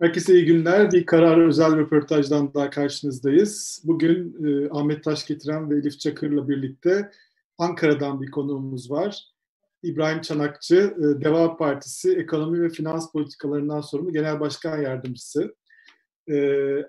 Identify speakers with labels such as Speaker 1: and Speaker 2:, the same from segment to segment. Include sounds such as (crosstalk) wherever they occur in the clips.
Speaker 1: Herkese iyi günler. Bir karar özel röportajdan daha karşınızdayız. Bugün e, Ahmet Taş getiren ve Elif Çakır'la birlikte Ankara'dan bir konuğumuz var. İbrahim Çanakçı, e, Deva Partisi Ekonomi ve Finans Politikalarından sorumlu Genel Başkan Yardımcısı. E,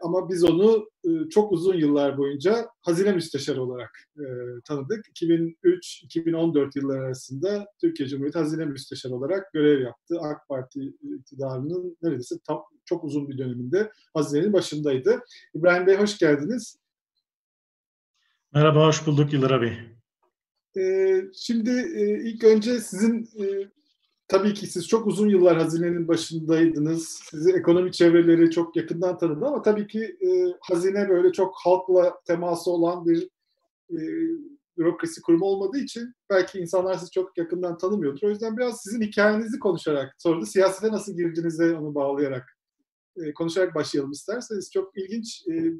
Speaker 1: ama biz onu e, çok uzun yıllar boyunca hazine müsteşarı olarak e, tanıdık. 2003-2014 yılları arasında Türkiye Cumhuriyeti hazine müsteşarı olarak görev yaptı. AK Parti iktidarının neredeyse tam, çok uzun bir döneminde hazinenin başındaydı. İbrahim Bey hoş geldiniz.
Speaker 2: Merhaba, hoş bulduk Yıldıra Bey.
Speaker 1: Ee, şimdi e, ilk önce sizin e, tabii ki siz çok uzun yıllar hazinenin başındaydınız. Sizi ekonomi çevreleri çok yakından tanıdı ama tabii ki e, hazine böyle çok halkla teması olan bir e, bürokrasi kurumu olmadığı için belki insanlar sizi çok yakından tanımıyordur. O yüzden biraz sizin hikayenizi konuşarak sonra da siyasete nasıl girdiğinize onu bağlayarak e, konuşarak başlayalım isterseniz. Çok ilginç e,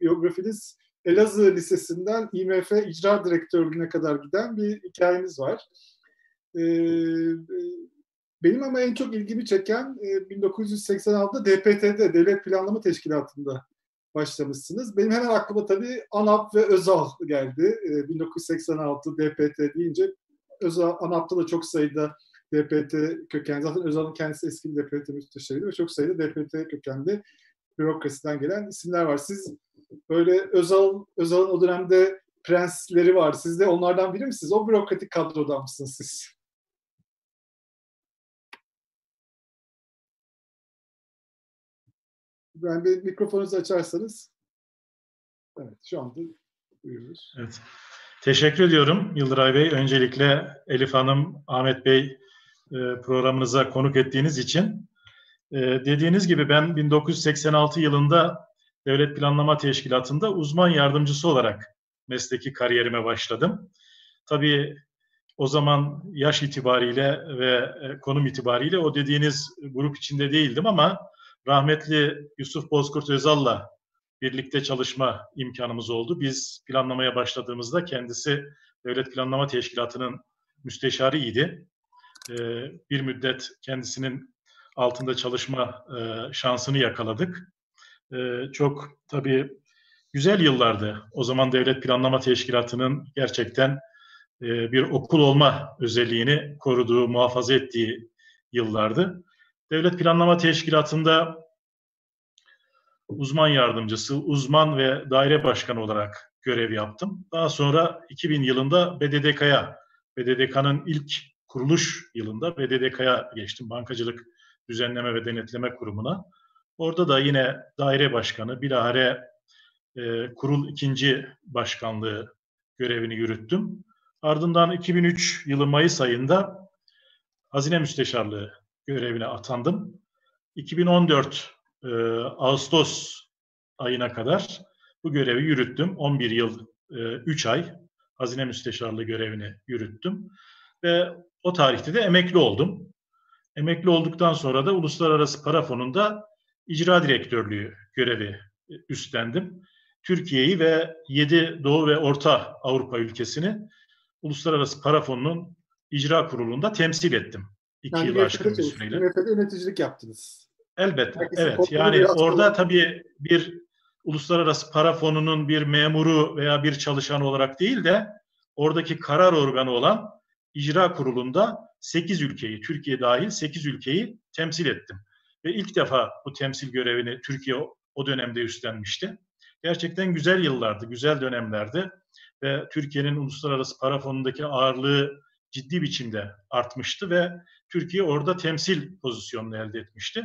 Speaker 1: biyografiniz Elazığ Lisesi'nden IMF icra direktörlüğüne kadar giden bir hikayeniz var. Ee, e, benim ama en çok ilgimi çeken e, 1986'da DPT'de Devlet Planlama Teşkilatı'nda başlamışsınız. Benim hemen aklıma tabii ANAP ve Özal geldi. E, 1986 DPT deyince Özal, ANAP'ta da çok sayıda DPT kökenli. Zaten Özal'ın kendisi eski bir DPT müsteşarıydı ve çok sayıda DPT kökenli bürokrasiden gelen isimler var. Siz böyle Özal Özal'ın o dönemde prensleri var. Siz de onlardan biri misiniz? O bürokratik kadrodan mısınız siz? Ben bir mikrofonunuzu açarsanız. Evet, şu anda duyuyoruz.
Speaker 2: Evet. Teşekkür ediyorum Yıldıray Bey. Öncelikle Elif Hanım, Ahmet Bey e, programınıza konuk ettiğiniz için. E, dediğiniz gibi ben 1986 yılında Devlet Planlama Teşkilatı'nda uzman yardımcısı olarak mesleki kariyerime başladım. Tabii o zaman yaş itibariyle ve konum itibariyle o dediğiniz grup içinde değildim ama rahmetli Yusuf Bozkurt Özal'la birlikte çalışma imkanımız oldu. Biz planlamaya başladığımızda kendisi Devlet Planlama Teşkilatı'nın müsteşarı idi. Ee, bir müddet kendisinin altında çalışma e, şansını yakaladık. Ee, çok tabii güzel yıllardı. O zaman Devlet Planlama Teşkilatı'nın gerçekten e, bir okul olma özelliğini koruduğu, muhafaza ettiği yıllardı. Devlet Planlama Teşkilatı'nda uzman yardımcısı, uzman ve daire başkanı olarak görev yaptım. Daha sonra 2000 yılında BDDK'ya, BDDK'nın ilk kuruluş yılında BDDK'ya geçtim. Bankacılık Düzenleme ve Denetleme Kurumu'na. Orada da yine daire başkanı, bilahare e, kurul ikinci başkanlığı görevini yürüttüm. Ardından 2003 yılı Mayıs ayında Hazine Müsteşarlığı görevine atandım. 2014 e, Ağustos ayına kadar bu görevi yürüttüm. 11 yıl, e, 3 ay Hazine Müsteşarlığı görevini yürüttüm. Ve o tarihte de emekli oldum. Emekli olduktan sonra da Uluslararası Para Fonu'nda icra direktörlüğü görevi üstlendim. Türkiye'yi ve 7 Doğu ve Orta Avrupa ülkesini Uluslararası Para Fonu'nun icra kurulunda temsil ettim. İki yani yıl aşkın bir süreyle.
Speaker 1: MF'de yöneticilik yaptınız.
Speaker 2: Elbette, Herkesin evet. Yani orada tabii bir Uluslararası Para Fonu'nun bir memuru veya bir çalışan olarak değil de oradaki karar organı olan icra kurulunda 8 ülkeyi, Türkiye dahil 8 ülkeyi temsil ettim. Ve ilk defa bu temsil görevini Türkiye o dönemde üstlenmişti. Gerçekten güzel yıllardı, güzel dönemlerdi ve Türkiye'nin uluslararası para fonundaki ağırlığı ciddi biçimde artmıştı ve Türkiye orada temsil pozisyonunu elde etmişti.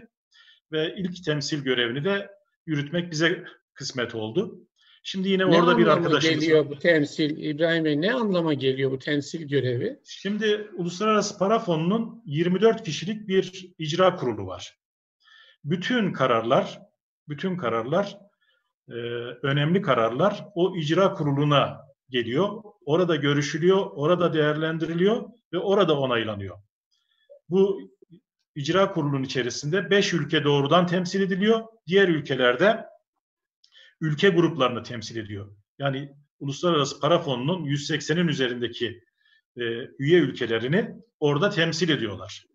Speaker 2: Ve ilk temsil görevini de yürütmek bize kısmet oldu. Şimdi yine ne orada bir arkadaşımız
Speaker 3: geliyor var. bu temsil İbrahim Bey ne anlama geliyor bu temsil görevi?
Speaker 2: Şimdi Uluslararası Para Fonu'nun 24 kişilik bir icra kurulu var. Bütün kararlar bütün kararlar e, önemli kararlar o icra kuruluna geliyor. Orada görüşülüyor, orada değerlendiriliyor ve orada onaylanıyor. Bu icra kurulunun içerisinde beş ülke doğrudan temsil ediliyor. Diğer ülkelerde ülke gruplarını temsil ediyor. Yani Uluslararası Para Fonu'nun 180'in üzerindeki e, üye ülkelerini orada temsil ediyorlar.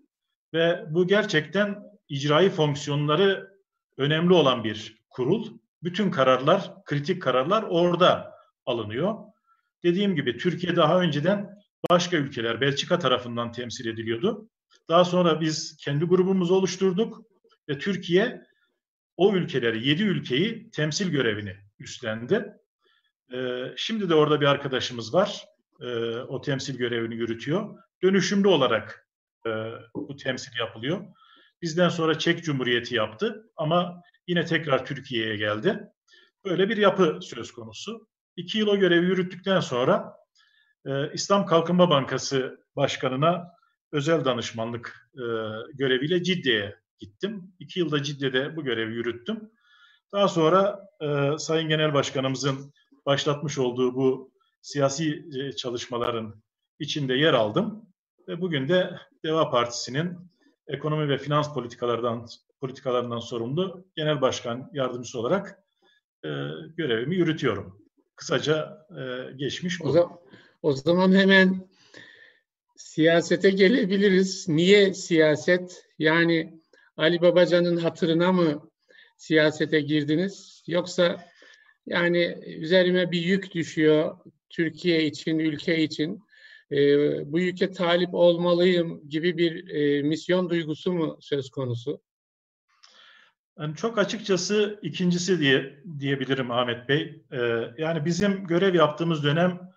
Speaker 2: Ve bu gerçekten icraî fonksiyonları önemli olan bir kurul. Bütün kararlar, kritik kararlar orada alınıyor. Dediğim gibi Türkiye daha önceden başka ülkeler, Belçika tarafından temsil ediliyordu. Daha sonra biz kendi grubumuzu oluşturduk ve Türkiye o ülkeleri, yedi ülkeyi temsil görevini üstlendi. Ee, şimdi de orada bir arkadaşımız var. Ee, o temsil görevini yürütüyor. Dönüşümlü olarak e, bu temsil yapılıyor. Bizden sonra Çek Cumhuriyeti yaptı ama yine tekrar Türkiye'ye geldi. Böyle bir yapı söz konusu. İki yıl o görevi yürüttükten sonra e, İslam Kalkınma Bankası Başkanı'na özel danışmanlık e, göreviyle Cidde'ye gittim. İki yılda Cidde'de bu görevi yürüttüm. Daha sonra e, Sayın Genel Başkanımızın başlatmış olduğu bu siyasi e, çalışmaların içinde yer aldım. Ve bugün de Deva Partisi'nin ekonomi ve finans politikalardan politikalarından sorumlu genel başkan yardımcısı olarak e, görevimi yürütüyorum. Kısaca e, geçmiş bu.
Speaker 3: O o zaman hemen siyasete gelebiliriz. Niye siyaset? Yani Ali Babacan'ın hatırına mı siyasete girdiniz? Yoksa yani üzerime bir yük düşüyor Türkiye için, ülke için. E, bu yüke talip olmalıyım gibi bir e, misyon duygusu mu söz konusu?
Speaker 2: Yani çok açıkçası ikincisi diye diyebilirim Ahmet Bey. Ee, yani bizim görev yaptığımız dönem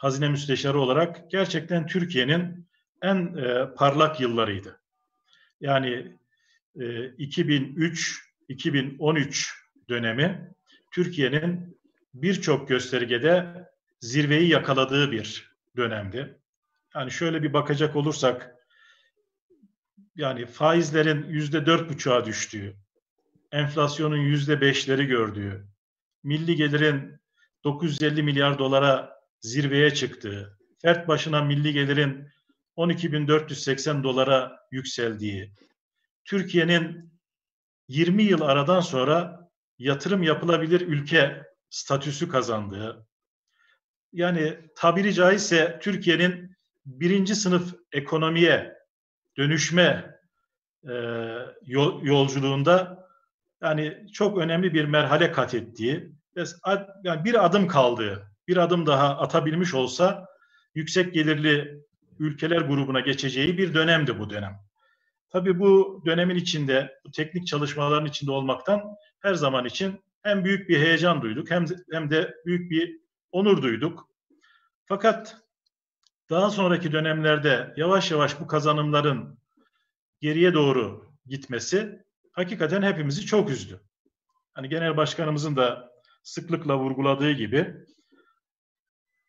Speaker 2: hazine müsteşarı olarak gerçekten Türkiye'nin en e, parlak yıllarıydı. Yani e, 2003-2013 dönemi Türkiye'nin birçok göstergede zirveyi yakaladığı bir dönemdi. Yani şöyle bir bakacak olursak yani faizlerin yüzde dört buçuğa düştüğü, enflasyonun yüzde beşleri gördüğü, milli gelirin 950 milyar dolara zirveye çıktığı, fert başına milli gelirin 12.480 dolara yükseldiği, Türkiye'nin 20 yıl aradan sonra yatırım yapılabilir ülke statüsü kazandığı, yani tabiri caizse Türkiye'nin birinci sınıf ekonomiye dönüşme e, yol, yolculuğunda yani çok önemli bir merhale kat ettiği, yani bir adım kaldığı, bir adım daha atabilmiş olsa yüksek gelirli ülkeler grubuna geçeceği bir dönemdi bu dönem. Tabii bu dönemin içinde, bu teknik çalışmaların içinde olmaktan her zaman için hem büyük bir heyecan duyduk hem de, hem de büyük bir onur duyduk. Fakat daha sonraki dönemlerde yavaş yavaş bu kazanımların geriye doğru gitmesi hakikaten hepimizi çok üzdü. Hani genel başkanımızın da sıklıkla vurguladığı gibi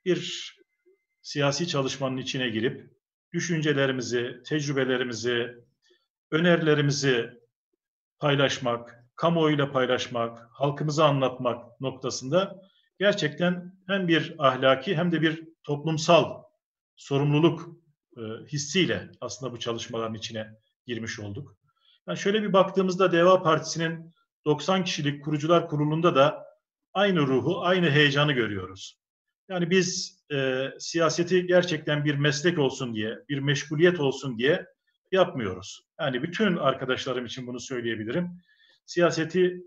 Speaker 2: bir siyasi çalışmanın içine girip düşüncelerimizi, tecrübelerimizi, önerilerimizi paylaşmak, kamuoyuyla paylaşmak, halkımıza anlatmak noktasında gerçekten hem bir ahlaki hem de bir toplumsal sorumluluk e, hissiyle aslında bu çalışmaların içine girmiş olduk. Yani şöyle bir baktığımızda Deva Partisi'nin 90 kişilik kurucular kurulunda da aynı ruhu, aynı heyecanı görüyoruz. Yani biz e, siyaseti gerçekten bir meslek olsun diye, bir meşguliyet olsun diye yapmıyoruz. Yani bütün arkadaşlarım için bunu söyleyebilirim. Siyaseti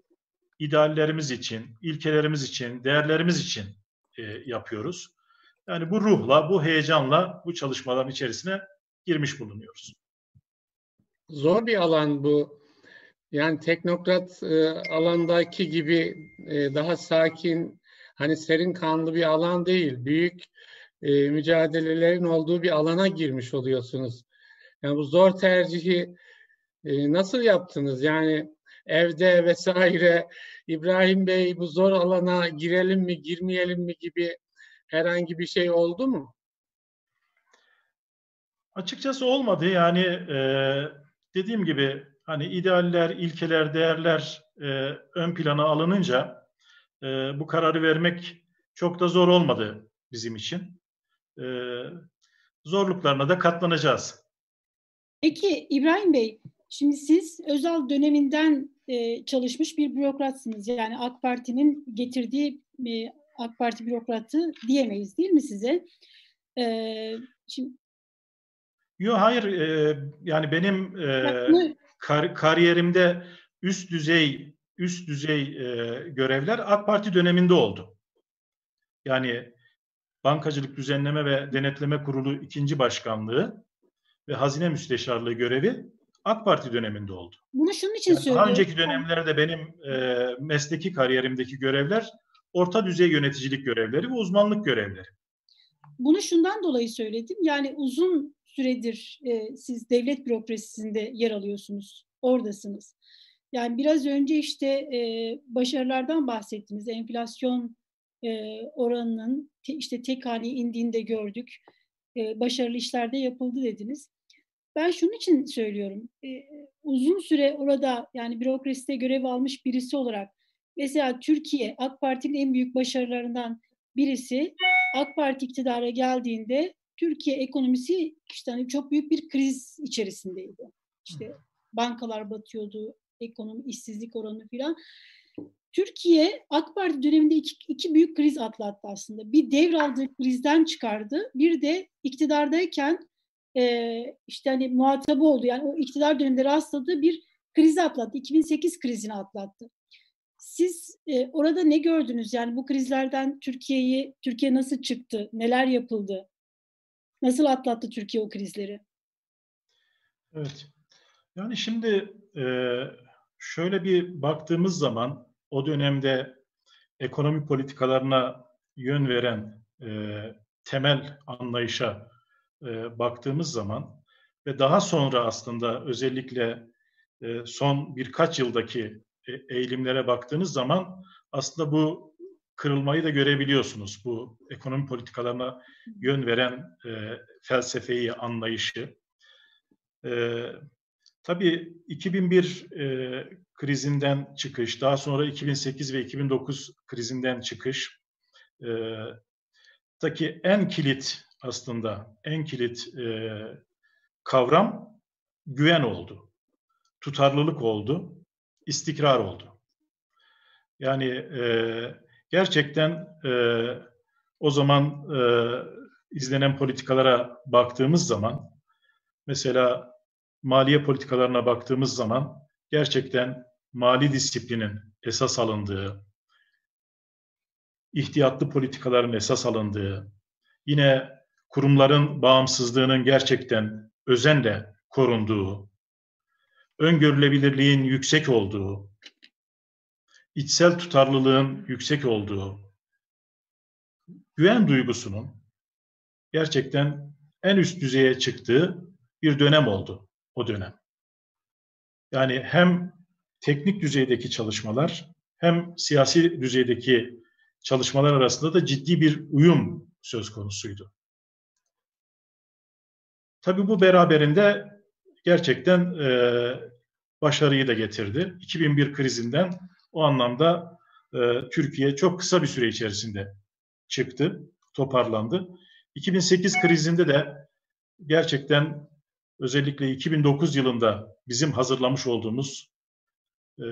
Speaker 2: ideallerimiz için, ilkelerimiz için, değerlerimiz için e, yapıyoruz. Yani bu ruhla, bu heyecanla bu çalışmaların içerisine girmiş bulunuyoruz.
Speaker 3: Zor bir alan bu. Yani teknokrat e, alandaki gibi e, daha sakin, hani serin kanlı bir alan değil. Büyük e, mücadelelerin olduğu bir alana girmiş oluyorsunuz. Yani bu zor tercihi e, nasıl yaptınız? Yani evde vesaire İbrahim Bey bu zor alana girelim mi girmeyelim mi gibi herhangi bir şey oldu mu?
Speaker 2: Açıkçası olmadı. Yani e, dediğim gibi hani idealler, ilkeler, değerler e, ön plana alınınca e, bu kararı vermek çok da zor olmadı bizim için. E, zorluklarına da katlanacağız.
Speaker 4: Peki İbrahim Bey, şimdi siz Özal döneminden e, çalışmış bir bürokratsınız. Yani AK Parti'nin getirdiği e, AK Parti bürokratı diyemeyiz değil mi size? E,
Speaker 2: şimdi Yok hayır e, yani benim e, kar, kariyerimde üst düzey üst düzey e, görevler AK Parti döneminde oldu. Yani Bankacılık Düzenleme ve Denetleme Kurulu ikinci başkanlığı ve Hazine Müsteşarlığı görevi AK Parti döneminde oldu.
Speaker 4: Bunu şunun için yani söylüyorum.
Speaker 2: Daha önceki dönemlerde benim e, mesleki kariyerimdeki görevler orta düzey yöneticilik görevleri ve uzmanlık görevleri.
Speaker 4: Bunu şundan dolayı söyledim. Yani uzun süredir e, siz devlet bürokrasisinde yer alıyorsunuz, oradasınız. Yani biraz önce işte e, başarılardan bahsettiniz. Enflasyon e, oranının te, işte tek hali indiğinde gördük. E, başarılı işlerde yapıldı dediniz. Ben şunun için söylüyorum. E, uzun süre orada yani bürokraside görev almış birisi olarak mesela Türkiye AK Parti'nin en büyük başarılarından birisi AK Parti iktidara geldiğinde Türkiye ekonomisi işte hani çok büyük bir kriz içerisindeydi. İşte bankalar batıyordu, ekonomi işsizlik oranı filan. Türkiye AK Parti döneminde iki, iki büyük kriz atlattı aslında. Bir devraldığı krizden çıkardı. Bir de iktidardayken e, işte hani muhatabı oldu. Yani o iktidar döneminde rastladığı bir krizi atlattı. 2008 krizini atlattı. Siz e, orada ne gördünüz? Yani bu krizlerden Türkiye'yi Türkiye nasıl çıktı? Neler yapıldı? Nasıl atlattı Türkiye o krizleri?
Speaker 2: Evet. Yani şimdi e, şöyle bir baktığımız zaman o dönemde ekonomi politikalarına yön veren e, temel anlayışa e, baktığımız zaman ve daha sonra aslında özellikle e, son birkaç yıldaki e, eğilimlere baktığınız zaman aslında bu kırılmayı da görebiliyorsunuz. Bu ekonomi politikalarına yön veren e, felsefeyi, anlayışı. E, tabii 2001 e, krizinden çıkış, daha sonra 2008 ve 2009 krizinden çıkış, e, taki en kilit aslında en kilit e, kavram güven oldu, tutarlılık oldu, istikrar oldu. Yani e, gerçekten e, o zaman e, izlenen politikalara baktığımız zaman, mesela maliye politikalarına baktığımız zaman gerçekten mali disiplinin esas alındığı, ihtiyatlı politikaların esas alındığı, yine kurumların bağımsızlığının gerçekten özenle korunduğu, öngörülebilirliğin yüksek olduğu, içsel tutarlılığın yüksek olduğu, güven duygusunun gerçekten en üst düzeye çıktığı bir dönem oldu o dönem. Yani hem teknik düzeydeki çalışmalar hem siyasi düzeydeki çalışmalar arasında da ciddi bir uyum söz konusuydu. Tabii bu beraberinde gerçekten e, başarıyı da getirdi. 2001 krizinden o anlamda e, Türkiye çok kısa bir süre içerisinde çıktı, toparlandı. 2008 krizinde de gerçekten özellikle 2009 yılında bizim hazırlamış olduğumuz e,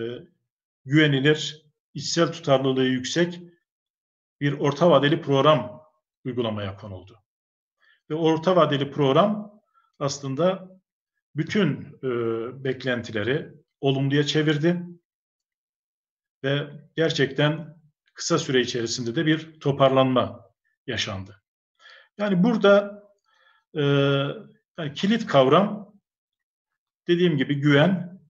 Speaker 2: güvenilir, içsel tutarlılığı yüksek bir orta vadeli program uygulamaya konuldu. Ve orta vadeli program aslında bütün e, beklentileri olumluya çevirdi ve gerçekten kısa süre içerisinde de bir toparlanma yaşandı. Yani burada e, yani kilit kavram dediğim gibi güven,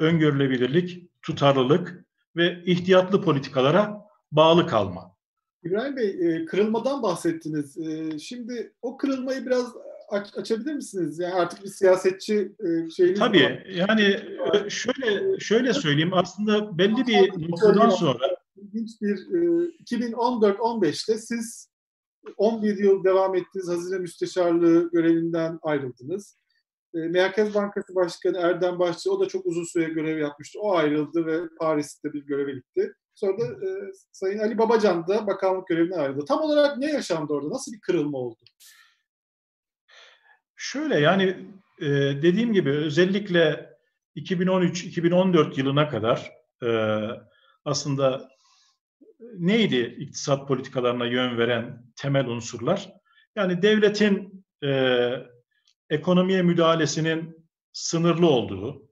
Speaker 2: öngörülebilirlik, tutarlılık ve ihtiyatlı politikalara bağlı kalma.
Speaker 1: İbrahim Bey, e, kırılmadan bahsettiniz. E, şimdi o kırılmayı biraz aç, açabilir misiniz? Yani artık bir siyasetçi e, şeyiniz
Speaker 2: Tabii. Var. Yani şöyle şöyle söyleyeyim. Aslında belli bir noktadan sonra
Speaker 1: ilginç bir e, 2014-15'te siz 11 yıl devam ettiğiniz Hazine Müsteşarlığı görevinden ayrıldınız. E, Merkez Bankası Başkanı Erdem Başçı o da çok uzun süre görev yapmıştı. O ayrıldı ve Paris'te bir göreve gitti. Sonra da e, Sayın Ali Babacan da bakanlık görevinden ayrıldı. Tam olarak ne yaşandı orada? Nasıl bir kırılma oldu?
Speaker 2: Şöyle yani e, dediğim gibi özellikle 2013-2014 yılına kadar e, aslında neydi iktisat politikalarına yön veren temel unsurlar? Yani devletin e, ekonomiye müdahalesinin sınırlı olduğu,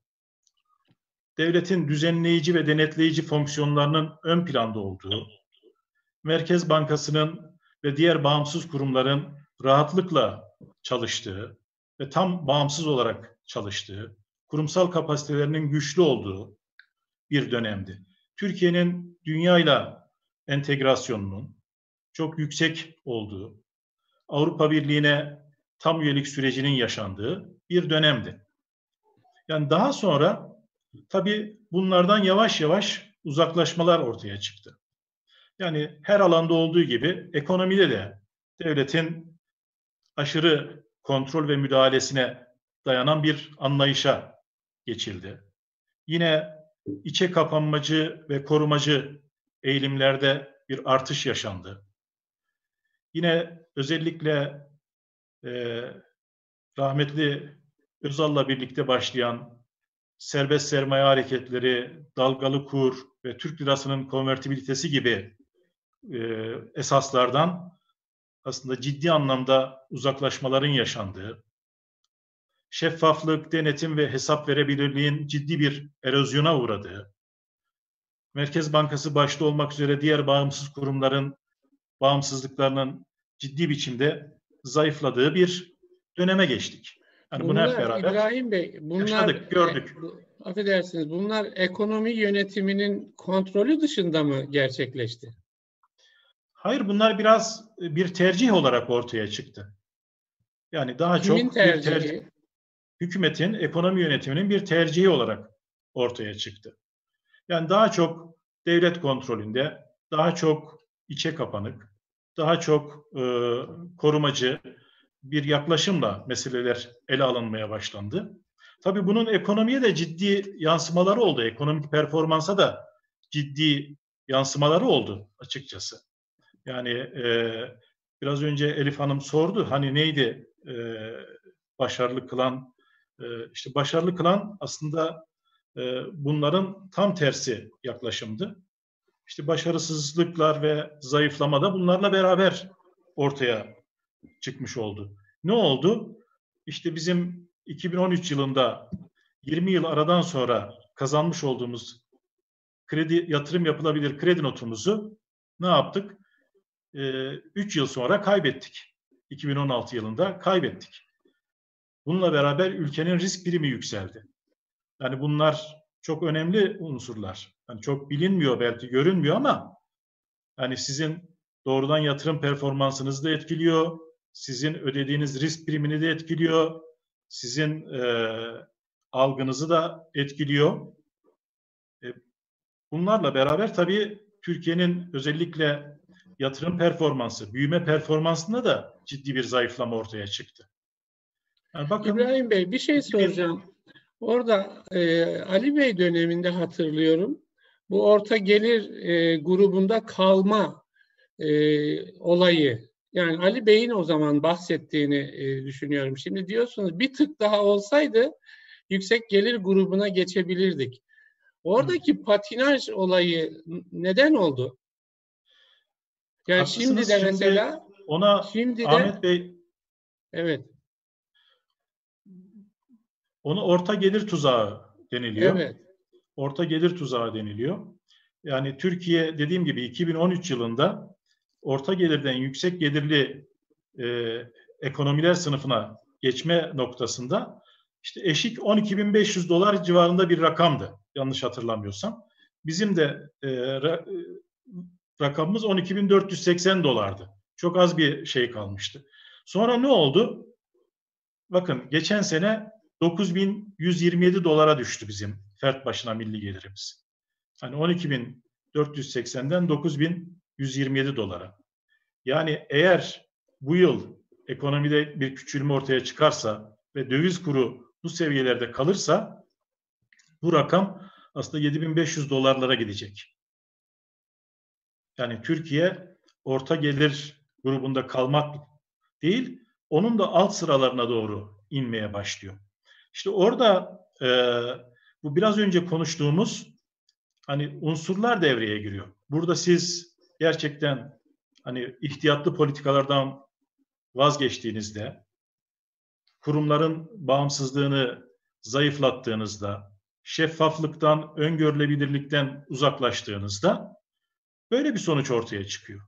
Speaker 2: devletin düzenleyici ve denetleyici fonksiyonlarının ön planda olduğu, Merkez Bankası'nın ve diğer bağımsız kurumların rahatlıkla çalıştığı ve tam bağımsız olarak çalıştığı, kurumsal kapasitelerinin güçlü olduğu bir dönemdi. Türkiye'nin dünyayla entegrasyonunun çok yüksek olduğu, Avrupa Birliği'ne tam üyelik sürecinin yaşandığı bir dönemdi. Yani daha sonra tabii bunlardan yavaş yavaş uzaklaşmalar ortaya çıktı. Yani her alanda olduğu gibi ekonomide de devletin aşırı kontrol ve müdahalesine dayanan bir anlayışa geçildi. Yine içe kapanmacı ve korumacı eğilimlerde bir artış yaşandı. Yine özellikle e, rahmetli Özal'la birlikte başlayan serbest sermaye hareketleri, dalgalı kur ve Türk lirasının konvertibilitesi gibi e, esaslardan aslında ciddi anlamda uzaklaşmaların yaşandığı, şeffaflık, denetim ve hesap verebilirliğin ciddi bir erozyona uğradığı, Merkez Bankası başta olmak üzere diğer bağımsız kurumların bağımsızlıklarının ciddi biçimde zayıfladığı bir döneme geçtik.
Speaker 3: Yani bunlar, hep beraber İbrahim Bey, bunlar yaşadık, gördük. E, affedersiniz, bunlar ekonomi yönetiminin kontrolü dışında mı gerçekleşti?
Speaker 2: Hayır, bunlar biraz e, bir tercih olarak ortaya çıktı. Yani daha Kimin çok tercihi? bir tercih, hükümetin ekonomi yönetiminin bir tercihi olarak ortaya çıktı. Yani daha çok devlet kontrolünde, daha çok içe kapanık, daha çok e, korumacı bir yaklaşımla meseleler ele alınmaya başlandı. Tabii bunun ekonomiye de ciddi yansımaları oldu. Ekonomik performansa da ciddi yansımaları oldu açıkçası. Yani e, biraz önce Elif Hanım sordu hani neydi e, başarılı kılan e, işte başarılı kılan aslında bunların tam tersi yaklaşımdı. İşte başarısızlıklar ve zayıflama da bunlarla beraber ortaya çıkmış oldu. Ne oldu? İşte bizim 2013 yılında 20 yıl aradan sonra kazanmış olduğumuz kredi yatırım yapılabilir kredi notumuzu ne yaptık? 3 ee, yıl sonra kaybettik. 2016 yılında kaybettik. Bununla beraber ülkenin risk birimi yükseldi. Yani bunlar çok önemli unsurlar. Yani çok bilinmiyor belki görünmüyor ama yani sizin doğrudan yatırım performansınızı da etkiliyor. Sizin ödediğiniz risk primini de etkiliyor. Sizin e, algınızı da etkiliyor. E, bunlarla beraber tabii Türkiye'nin özellikle yatırım performansı, büyüme performansında da ciddi bir zayıflama ortaya çıktı.
Speaker 3: Yani bakın, İbrahim Bey bir şey soracağım. Orada e, Ali Bey döneminde hatırlıyorum. Bu orta gelir e, grubunda kalma e, olayı. Yani Ali Bey'in o zaman bahsettiğini e, düşünüyorum. Şimdi diyorsunuz bir tık daha olsaydı yüksek gelir grubuna geçebilirdik. Oradaki patinaj olayı neden oldu?
Speaker 2: Yani Haklısınız. şimdi de mesela ona şimdi Ahmet de, Bey
Speaker 3: evet
Speaker 2: onu orta gelir tuzağı deniliyor. Evet. Orta gelir tuzağı deniliyor. Yani Türkiye dediğim gibi 2013 yılında orta gelirden yüksek gelirli e, ekonomiler sınıfına geçme noktasında işte eşik 12.500 dolar civarında bir rakamdı yanlış hatırlamıyorsam. Bizim de e, ra, e, rakamımız 12.480 dolardı. Çok az bir şey kalmıştı. Sonra ne oldu? Bakın geçen sene 9127 dolara düştü bizim fert başına milli gelirimiz. Hani 12.480'den 9127 dolara. Yani eğer bu yıl ekonomide bir küçülme ortaya çıkarsa ve döviz kuru bu seviyelerde kalırsa bu rakam aslında 7500 dolarlara gidecek. Yani Türkiye orta gelir grubunda kalmak değil, onun da alt sıralarına doğru inmeye başlıyor. İşte orada e, bu biraz önce konuştuğumuz hani unsurlar devreye giriyor. Burada siz gerçekten hani ihtiyatlı politikalardan vazgeçtiğinizde, kurumların bağımsızlığını zayıflattığınızda, şeffaflıktan, öngörülebilirlikten uzaklaştığınızda böyle bir sonuç ortaya çıkıyor.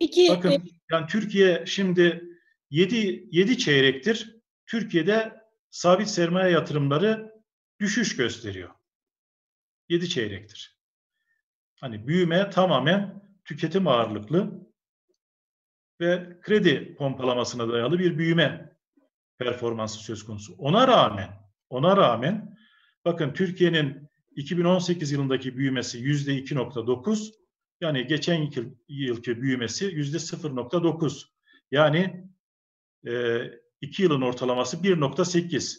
Speaker 2: İki, Bakın e, yani Türkiye şimdi 7 7 çeyrektir Türkiye'de sabit sermaye yatırımları düşüş gösteriyor. 7 çeyrektir. Hani büyüme tamamen tüketim ağırlıklı ve kredi pompalamasına dayalı bir büyüme performansı söz konusu. Ona rağmen, ona rağmen bakın Türkiye'nin 2018 yılındaki büyümesi yüzde 2.9 yani geçen yıl, yılki büyümesi yüzde 0.9 yani e, iki yılın ortalaması 1.8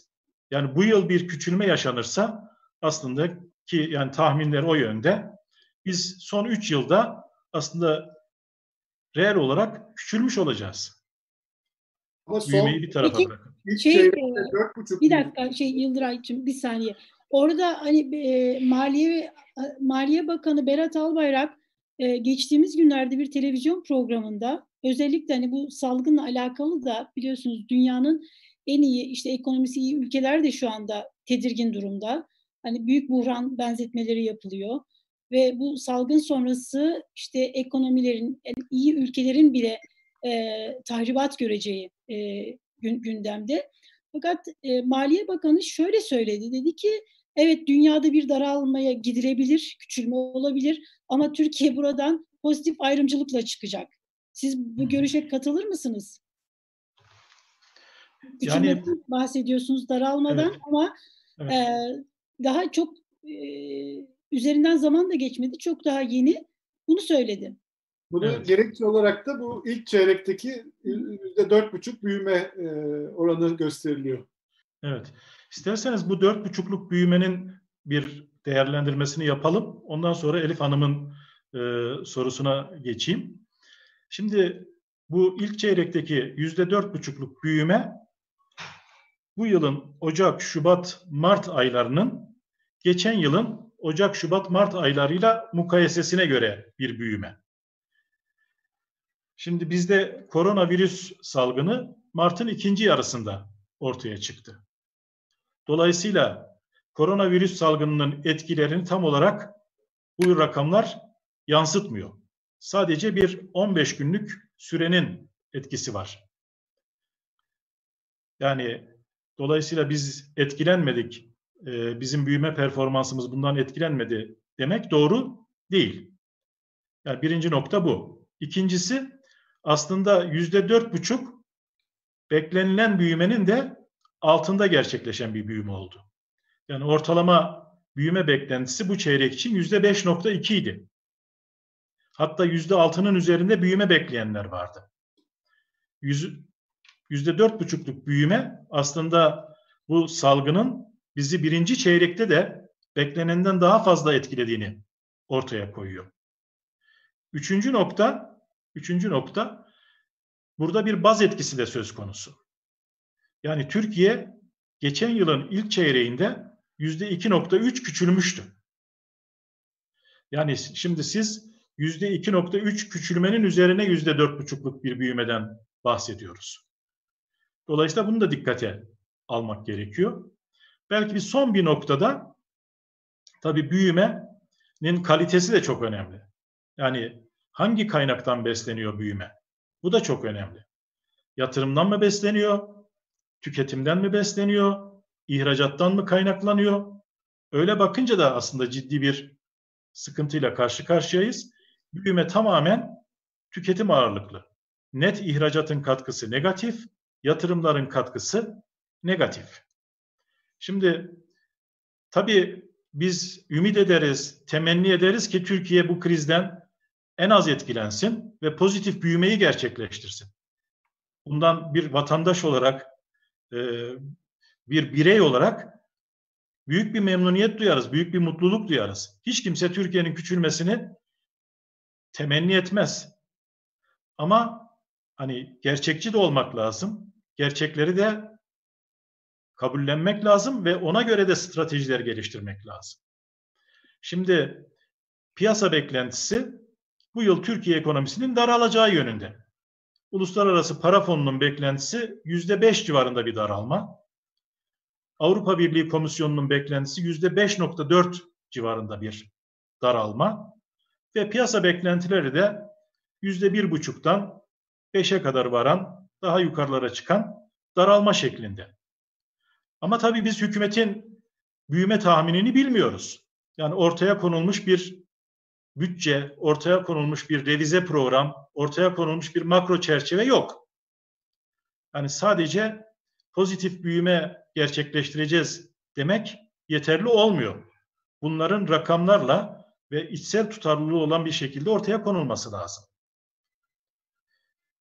Speaker 2: yani bu yıl bir küçülme yaşanırsa aslında ki yani tahminler o yönde biz son 3 yılda aslında reel olarak küçülmüş olacağız. Ama son, Büyümeyi bir tarafa peki, bırakın.
Speaker 4: Şey, e, bir dakika şey Yıldıray'cığım bir saniye. Orada hani e, Maliye Maliye Bakanı Berat Albayrak e, geçtiğimiz günlerde bir televizyon programında özellikle hani bu salgınla alakalı da biliyorsunuz dünyanın en iyi işte ekonomisi iyi ülkeler de şu anda tedirgin durumda. Hani büyük buhran benzetmeleri yapılıyor ve bu salgın sonrası işte ekonomilerin yani iyi ülkelerin bile e, tahribat göreceği e, gündemde. Fakat e, Maliye Bakanı şöyle söyledi. Dedi ki evet dünyada bir daralmaya gidilebilir, küçülme olabilir ama Türkiye buradan pozitif ayrımcılıkla çıkacak. Siz bu görüşe katılır mısınız? Yani bahsediyorsunuz daralmadan evet. ama evet. E, daha çok e, üzerinden zaman da geçmedi. Çok daha yeni bunu söyledi.
Speaker 1: Bunu evet. gerekçe olarak da bu ilk çeyrekteki yüzde dört buçuk büyüme e, oranı gösteriliyor.
Speaker 2: Evet. İsterseniz bu dört buçukluk büyümenin bir değerlendirmesini yapalım. Ondan sonra Elif Hanım'ın e, sorusuna geçeyim. Şimdi bu ilk çeyrekteki yüzde dört buçukluk büyüme bu yılın Ocak, Şubat, Mart aylarının geçen yılın Ocak, Şubat, Mart aylarıyla mukayesesine göre bir büyüme. Şimdi bizde koronavirüs salgını Mart'ın ikinci yarısında ortaya çıktı. Dolayısıyla koronavirüs salgınının etkilerini tam olarak bu rakamlar yansıtmıyor. Sadece bir 15 günlük sürenin etkisi var. Yani dolayısıyla biz etkilenmedik, e, bizim büyüme performansımız bundan etkilenmedi demek doğru değil. Yani birinci nokta bu. İkincisi aslında yüzde dört buçuk beklenilen büyümenin de altında gerçekleşen bir büyüme oldu. Yani ortalama büyüme beklentisi bu çeyrek için yüzde beş nokta iki idi. Hatta yüzde altının üzerinde büyüme bekleyenler vardı. Yüzde dört buçukluk büyüme aslında bu salgının bizi birinci çeyrekte de beklenenden daha fazla etkilediğini ortaya koyuyor. Üçüncü nokta, üçüncü nokta burada bir baz etkisi de söz konusu. Yani Türkiye geçen yılın ilk çeyreğinde yüzde 2.3 küçülmüştü. Yani şimdi siz 2.3 küçülmenin üzerine yüzde 4.5'luk bir büyümeden bahsediyoruz. Dolayısıyla bunu da dikkate almak gerekiyor. Belki bir son bir noktada tabii büyümenin kalitesi de çok önemli. Yani hangi kaynaktan besleniyor büyüme? Bu da çok önemli. Yatırımdan mı besleniyor? Tüketimden mi besleniyor? İhracattan mı kaynaklanıyor? Öyle bakınca da aslında ciddi bir sıkıntıyla karşı karşıyayız. Büyüme tamamen tüketim ağırlıklı. Net ihracatın katkısı negatif, yatırımların katkısı negatif. Şimdi tabii biz ümit ederiz, temenni ederiz ki Türkiye bu krizden en az etkilensin ve pozitif büyümeyi gerçekleştirsin. Bundan bir vatandaş olarak, e, bir birey olarak büyük bir memnuniyet duyarız, büyük bir mutluluk duyarız. Hiç kimse Türkiye'nin küçülmesini temenni etmez. Ama hani gerçekçi de olmak lazım. Gerçekleri de kabullenmek lazım ve ona göre de stratejiler geliştirmek lazım. Şimdi piyasa beklentisi bu yıl Türkiye ekonomisinin daralacağı yönünde. Uluslararası Para Fonu'nun beklentisi yüzde beş civarında bir daralma. Avrupa Birliği Komisyonu'nun beklentisi yüzde 5.4 civarında bir daralma ve piyasa beklentileri de yüzde bir buçuktan beşe kadar varan daha yukarılara çıkan daralma şeklinde. Ama tabii biz hükümetin büyüme tahminini bilmiyoruz. Yani ortaya konulmuş bir bütçe, ortaya konulmuş bir revize program, ortaya konulmuş bir makro çerçeve yok. Yani sadece pozitif büyüme gerçekleştireceğiz demek yeterli olmuyor. Bunların rakamlarla ve içsel tutarlılığı olan bir şekilde ortaya konulması lazım.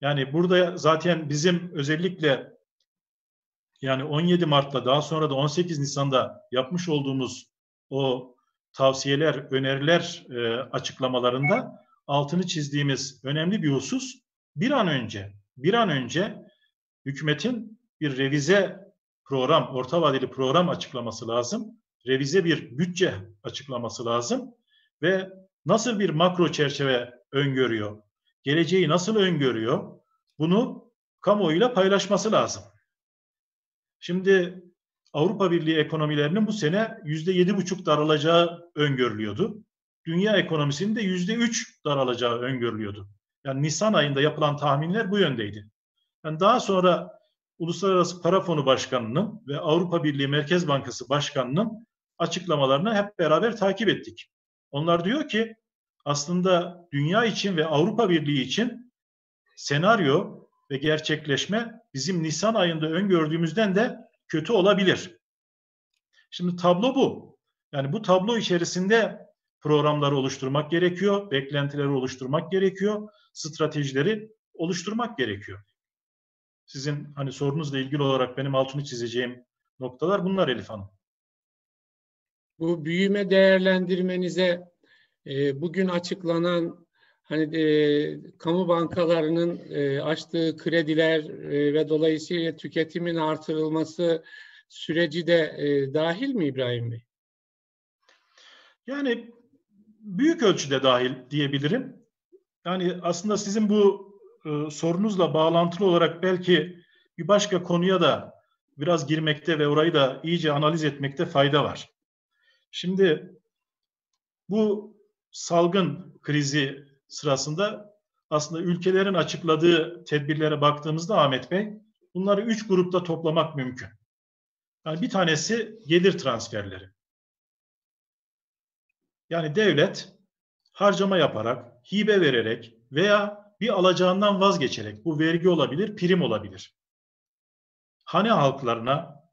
Speaker 2: Yani burada zaten bizim özellikle yani 17 Mart'ta daha sonra da 18 Nisan'da yapmış olduğumuz o tavsiyeler, öneriler e, açıklamalarında altını çizdiğimiz önemli bir husus bir an önce bir an önce hükümetin bir revize program, orta vadeli program açıklaması lazım. Revize bir bütçe açıklaması lazım ve nasıl bir makro çerçeve öngörüyor? Geleceği nasıl öngörüyor? Bunu kamuoyuyla paylaşması lazım. Şimdi Avrupa Birliği ekonomilerinin bu sene yüzde yedi buçuk daralacağı öngörülüyordu. Dünya ekonomisinin de yüzde üç daralacağı öngörülüyordu. Yani Nisan ayında yapılan tahminler bu yöndeydi. Yani daha sonra Uluslararası Para Fonu Başkanı'nın ve Avrupa Birliği Merkez Bankası Başkanı'nın açıklamalarını hep beraber takip ettik. Onlar diyor ki aslında dünya için ve Avrupa Birliği için senaryo ve gerçekleşme bizim Nisan ayında öngördüğümüzden de kötü olabilir. Şimdi tablo bu. Yani bu tablo içerisinde programları oluşturmak gerekiyor, beklentileri oluşturmak gerekiyor, stratejileri oluşturmak gerekiyor. Sizin hani sorunuzla ilgili olarak benim altını çizeceğim noktalar bunlar Elif Hanım.
Speaker 3: Bu büyüme değerlendirmenize e, bugün açıklanan hani e, kamu bankalarının e, açtığı krediler e, ve dolayısıyla tüketimin artırılması süreci de e, dahil mi İbrahim Bey?
Speaker 2: Yani büyük ölçüde dahil diyebilirim. Yani aslında sizin bu e, sorunuzla bağlantılı olarak belki bir başka konuya da biraz girmekte ve orayı da iyice analiz etmekte fayda var. Şimdi bu salgın krizi sırasında aslında ülkelerin açıkladığı tedbirlere baktığımızda Ahmet Bey bunları üç grupta toplamak mümkün. Yani bir tanesi gelir transferleri. Yani devlet harcama yaparak, hibe vererek veya bir alacağından vazgeçerek bu vergi olabilir, prim olabilir. Hane halklarına,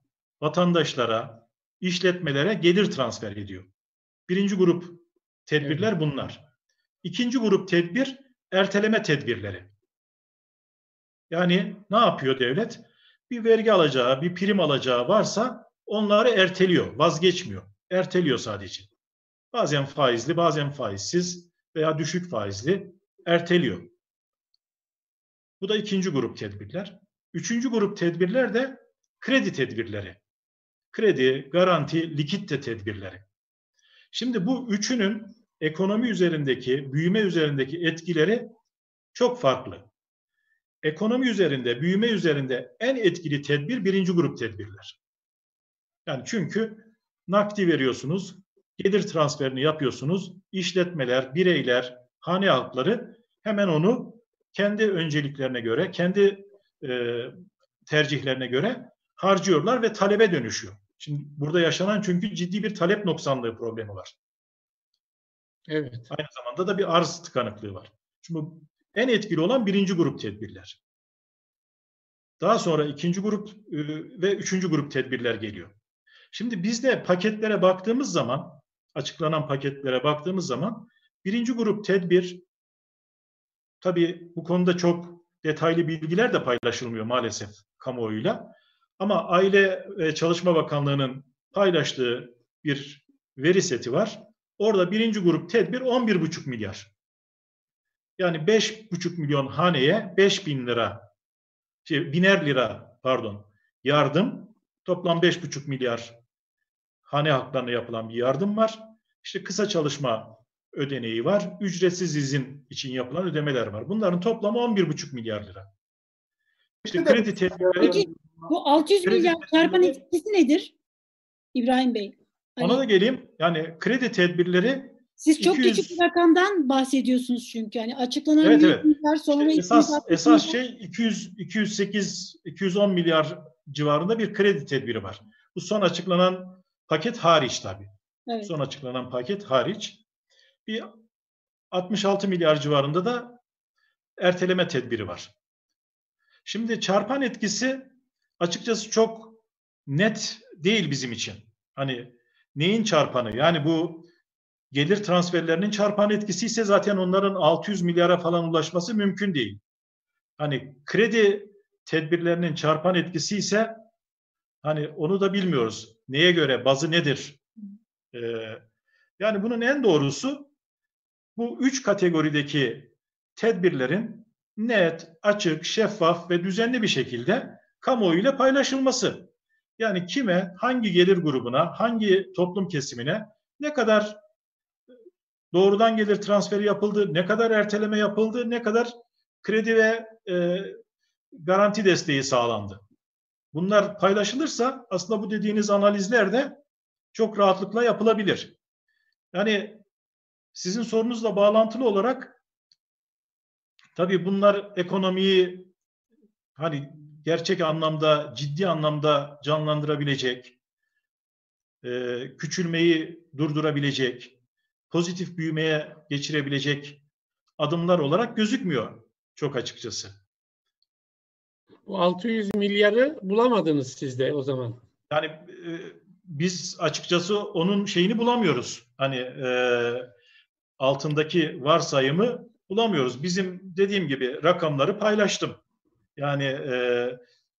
Speaker 2: vatandaşlara, işletmelere gelir transfer ediyor. Birinci grup tedbirler bunlar. İkinci grup tedbir erteleme tedbirleri. Yani ne yapıyor devlet? Bir vergi alacağı, bir prim alacağı varsa onları erteliyor, vazgeçmiyor. Erteliyor sadece. Bazen faizli, bazen faizsiz veya düşük faizli erteliyor. Bu da ikinci grup tedbirler. Üçüncü grup tedbirler de kredi tedbirleri. Kredi, garanti, likitte tedbirleri. Şimdi bu üçünün ekonomi üzerindeki, büyüme üzerindeki etkileri çok farklı. Ekonomi üzerinde, büyüme üzerinde en etkili tedbir birinci grup tedbirler. Yani çünkü nakdi veriyorsunuz, gelir transferini yapıyorsunuz, işletmeler, bireyler, hane halkları hemen onu kendi önceliklerine göre, kendi e, tercihlerine göre harcıyorlar ve talebe dönüşüyor. Şimdi burada yaşanan çünkü ciddi bir talep noksanlığı problemi var.
Speaker 3: Evet.
Speaker 2: Aynı zamanda da bir arz tıkanıklığı var. Şimdi en etkili olan birinci grup tedbirler. Daha sonra ikinci grup e, ve üçüncü grup tedbirler geliyor. Şimdi biz de paketlere baktığımız zaman, açıklanan paketlere baktığımız zaman birinci grup tedbir, tabii bu konuda çok detaylı bilgiler de paylaşılmıyor maalesef kamuoyuyla. Ama Aile ve Çalışma Bakanlığı'nın paylaştığı bir veri seti var. Orada birinci grup tedbir 11,5 milyar. Yani 5,5 milyon haneye 5 bin lira, şey, biner lira pardon yardım. Toplam 5,5 milyar hane halklarına yapılan bir yardım var. İşte kısa çalışma ödeneği var. Ücretsiz izin için yapılan ödemeler var. Bunların toplamı 11,5 milyar lira.
Speaker 4: İşte kredi tedbirleri... Peki bu 600 milyar çarpan etkisi nedir? İbrahim Bey.
Speaker 2: Hani, Ona da geleyim. Yani kredi tedbirleri
Speaker 4: siz çok 200... küçük bir rakamdan bahsediyorsunuz çünkü. Yani açıklanan
Speaker 2: evet, evet. milyar sonra işte esas esas şey 200 208 210 milyar civarında bir kredi tedbiri var. Bu son açıklanan paket hariç tabii. Evet. Son açıklanan paket hariç. Bir 66 milyar civarında da erteleme tedbiri var. Şimdi çarpan etkisi açıkçası çok net değil bizim için. Hani neyin çarpanı? Yani bu gelir transferlerinin çarpan etkisi ise zaten onların 600 milyara falan ulaşması mümkün değil. Hani kredi tedbirlerinin çarpan etkisi ise hani onu da bilmiyoruz. Neye göre, bazı nedir? Ee, yani bunun en doğrusu bu üç kategorideki tedbirlerin net, açık, şeffaf ve düzenli bir şekilde kamuoyuyla paylaşılması. Yani kime, hangi gelir grubuna, hangi toplum kesimine ne kadar doğrudan gelir transferi yapıldı, ne kadar erteleme yapıldı, ne kadar kredi ve e, garanti desteği sağlandı. Bunlar paylaşılırsa aslında bu dediğiniz analizler de çok rahatlıkla yapılabilir. Yani sizin sorunuzla bağlantılı olarak tabii bunlar ekonomiyi hani gerçek anlamda, ciddi anlamda canlandırabilecek, e, küçülmeyi durdurabilecek, pozitif büyümeye geçirebilecek adımlar olarak gözükmüyor çok açıkçası.
Speaker 3: Bu 600 milyarı bulamadınız siz de o zaman.
Speaker 2: Yani e, biz açıkçası onun şeyini bulamıyoruz. Hani e, altındaki varsayımı bulamıyoruz. Bizim dediğim gibi rakamları paylaştım. Yani e,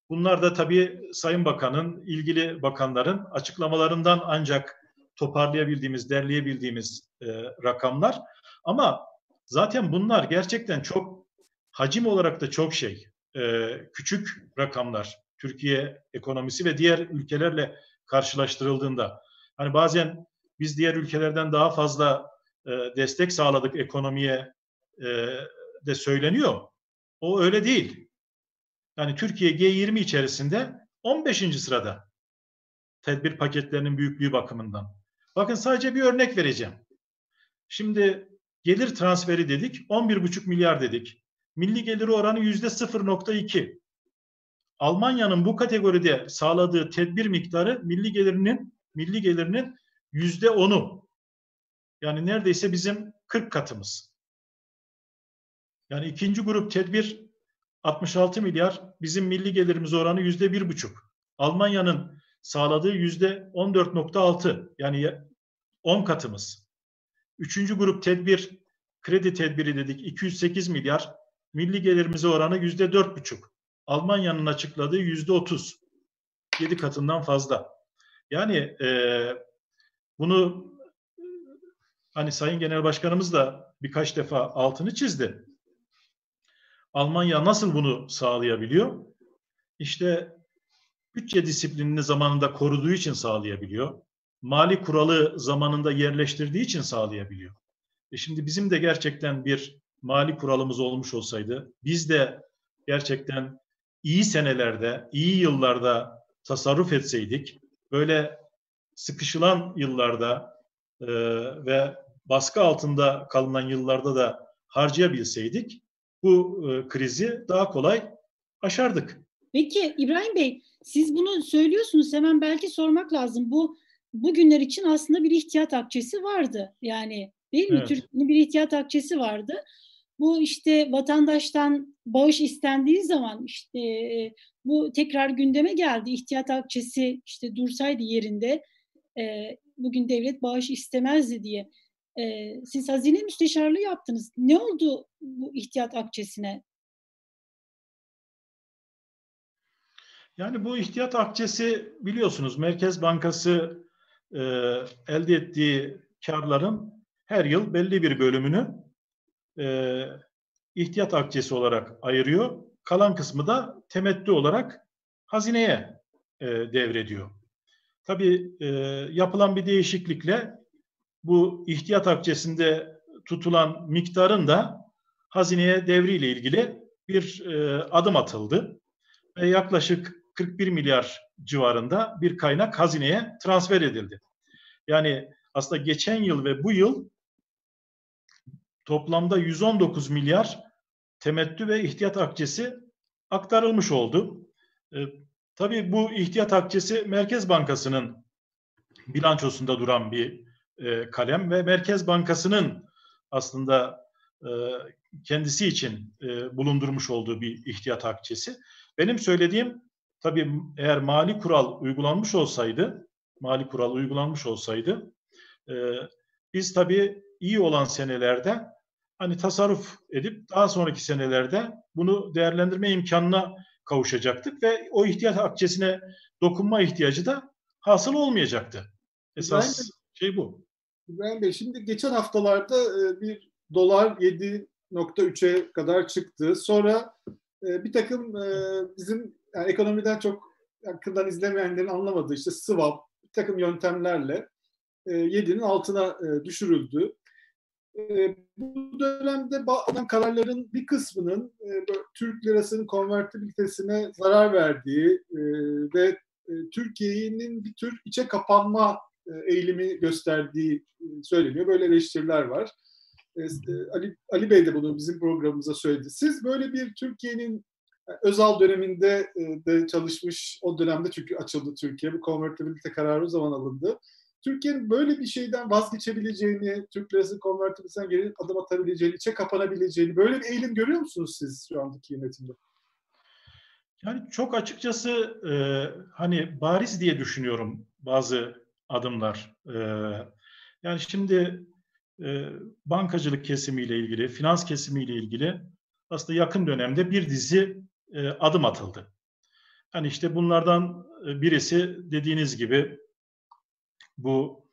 Speaker 2: bunlar da tabii Sayın Bakan'ın, ilgili bakanların açıklamalarından ancak toparlayabildiğimiz, derleyebildiğimiz e, rakamlar. Ama zaten bunlar gerçekten çok hacim olarak da çok şey, e, küçük rakamlar. Türkiye ekonomisi ve diğer ülkelerle karşılaştırıldığında. Hani bazen biz diğer ülkelerden daha fazla e, destek sağladık ekonomiye e, de söyleniyor. O öyle değil. Yani Türkiye G20 içerisinde 15. sırada tedbir paketlerinin büyüklüğü bakımından. Bakın sadece bir örnek vereceğim. Şimdi gelir transferi dedik, 11,5 milyar dedik. Milli geliri oranı yüzde 0.2. Almanya'nın bu kategoride sağladığı tedbir miktarı milli gelirinin milli gelirinin yüzde 10'u. Yani neredeyse bizim 40 katımız. Yani ikinci grup tedbir 66 milyar, bizim milli gelirimiz oranı yüzde bir buçuk. Almanya'nın sağladığı yüzde 14.6 yani 10 katımız. Üçüncü grup tedbir kredi tedbiri dedik 208 milyar. Milli gelirimize oranı yüzde dört buçuk. Almanya'nın açıkladığı yüzde otuz. Yedi katından fazla. Yani e, bunu hani Sayın Genel Başkanımız da birkaç defa altını çizdi. Almanya nasıl bunu sağlayabiliyor? İşte bütçe disiplinini zamanında koruduğu için sağlayabiliyor. Mali kuralı zamanında yerleştirdiği için sağlayabiliyor. E şimdi bizim de gerçekten bir mali kuralımız olmuş olsaydı, biz de gerçekten iyi senelerde, iyi yıllarda tasarruf etseydik, böyle sıkışılan yıllarda e, ve baskı altında kalınan yıllarda da harcayabilseydik, bu e, krizi daha kolay aşardık.
Speaker 4: Peki İbrahim Bey, siz bunu söylüyorsunuz. Hemen belki sormak lazım. Bu bugünler için aslında bir ihtiyat akçesi vardı. Yani değil mi? Evet. Türkiye'nin bir ihtiyat akçesi vardı. Bu işte vatandaştan bağış istendiği zaman işte e, bu tekrar gündeme geldi. İhtiyat akçesi işte dursaydı yerinde e, bugün devlet bağış istemezdi diye. E, siz hazine müsteşarlığı yaptınız. Ne oldu bu ihtiyat akçesine?
Speaker 2: Yani bu ihtiyat akçesi biliyorsunuz Merkez Bankası e, elde ettiği karların her yıl belli bir bölümünü e, ihtiyat akçesi olarak ayırıyor. Kalan kısmı da temettü olarak hazineye e, devrediyor. Tabii e, yapılan bir değişiklikle bu ihtiyat akçesinde tutulan miktarın da hazineye devriyle ilgili bir e, adım atıldı. Ve yaklaşık 41 milyar civarında bir kaynak hazineye transfer edildi. Yani aslında geçen yıl ve bu yıl toplamda 119 milyar temettü ve ihtiyat akçesi aktarılmış oldu. E, tabii bu ihtiyat akçesi Merkez Bankası'nın bilançosunda duran bir e, kalem ve Merkez Bankası'nın aslında e, kendisi için e, bulundurmuş olduğu bir ihtiyat akçesi. Benim söylediğim tabii eğer mali kural uygulanmış olsaydı, mali kural uygulanmış olsaydı e, biz tabii iyi olan senelerde hani tasarruf edip daha sonraki senelerde bunu değerlendirme imkanına kavuşacaktık ve o ihtiyat akçesine dokunma ihtiyacı da hasıl olmayacaktı. Esas şey bu.
Speaker 1: İbrahim Bey şimdi geçen haftalarda e, bir dolar 7.3'e kadar çıktı. Sonra e, bir takım e, bizim yani ekonomiden çok yakından izlemeyenlerin anlamadığı işte swap bir takım yöntemlerle 7'nin altına düşürüldü. Bu dönemde alınan kararların bir kısmının Türk lirasının konvertibilitesine zarar verdiği ve Türkiye'nin bir tür içe kapanma eğilimi gösterdiği söyleniyor. Böyle eleştiriler var. Ali, Ali Bey de bunu bizim programımıza söyledi. Siz böyle bir Türkiye'nin Özal döneminde de çalışmış, o dönemde çünkü açıldı Türkiye, bu konvertibilite kararı o zaman alındı. Türkiye'nin böyle bir şeyden vazgeçebileceğini, Türk lirası konvertibilitesinden geri adım atabileceğini, içe kapanabileceğini, böyle bir eğilim görüyor musunuz siz şu andaki yönetimde?
Speaker 2: Yani çok açıkçası e, hani bariz diye düşünüyorum bazı adımlar. E, yani şimdi e, bankacılık kesimiyle ilgili, finans kesimiyle ilgili aslında yakın dönemde bir dizi e, adım atıldı. Yani işte bunlardan e, birisi dediğiniz gibi bu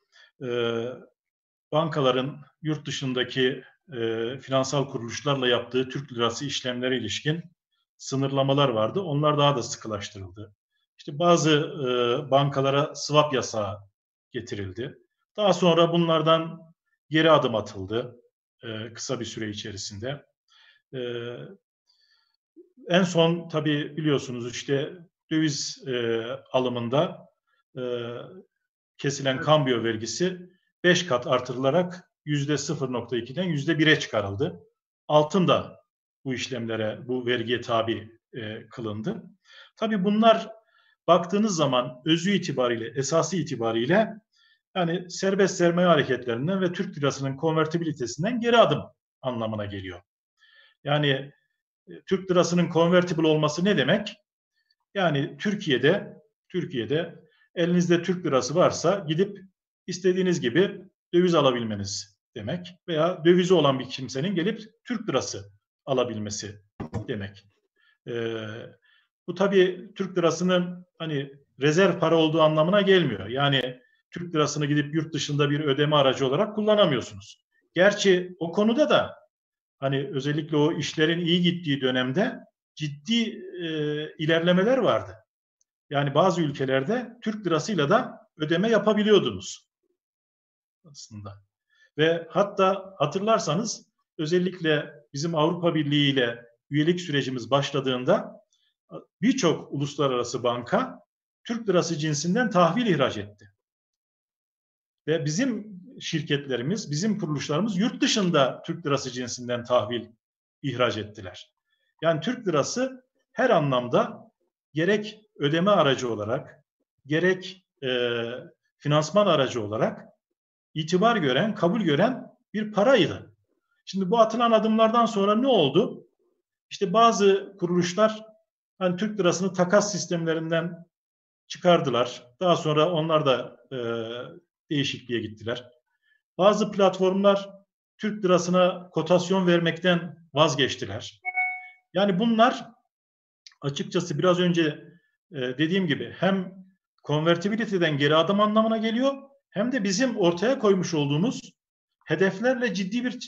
Speaker 2: bankaların yurt dışındaki finansal kuruluşlarla yaptığı Türk lirası işlemlere ilişkin sınırlamalar vardı. Onlar daha da sıkılaştırıldı. İşte bazı e, bankalara swap yasağı getirildi. Daha sonra bunlardan geri adım atıldı e, kısa bir süre içerisinde. E, en son tabii biliyorsunuz işte döviz e, alımında e, kesilen kambiyo vergisi 5 kat artırılarak %0.2'den %1'e çıkarıldı. Altın da bu işlemlere, bu vergiye tabi e, kılındı. Tabii bunlar baktığınız zaman özü itibariyle, esası itibariyle yani serbest sermaye hareketlerinden ve Türk lirasının konvertibilitesinden geri adım anlamına geliyor. Yani e, Türk lirasının convertible olması ne demek? Yani Türkiye'de Türkiye'de elinizde Türk lirası varsa gidip istediğiniz gibi döviz alabilmeniz demek veya dövizi olan bir kimsenin gelip Türk lirası alabilmesi demek. Ee, bu tabii Türk lirasının hani rezerv para olduğu anlamına gelmiyor. Yani Türk lirasını gidip yurt dışında bir ödeme aracı olarak kullanamıyorsunuz. Gerçi o konuda da hani özellikle o işlerin iyi gittiği dönemde ciddi e, ilerlemeler vardı. Yani bazı ülkelerde Türk lirasıyla da ödeme yapabiliyordunuz aslında. Ve hatta hatırlarsanız özellikle bizim Avrupa Birliği ile üyelik sürecimiz başladığında birçok uluslararası banka Türk lirası cinsinden tahvil ihraç etti. Ve bizim şirketlerimiz, bizim kuruluşlarımız yurt dışında Türk lirası cinsinden tahvil ihraç ettiler. Yani Türk lirası her anlamda gerek ödeme aracı olarak, gerek e, finansman aracı olarak itibar gören, kabul gören bir paraydı. Şimdi bu atılan adımlardan sonra ne oldu? İşte bazı kuruluşlar hani Türk lirasını takas sistemlerinden çıkardılar. Daha sonra onlar da e, değişikliğe gittiler. Bazı platformlar Türk lirasına kotasyon vermekten vazgeçtiler. Yani bunlar açıkçası biraz önce e, dediğim gibi hem konvertibiliteden geri adım anlamına geliyor hem de bizim ortaya koymuş olduğumuz hedeflerle ciddi bir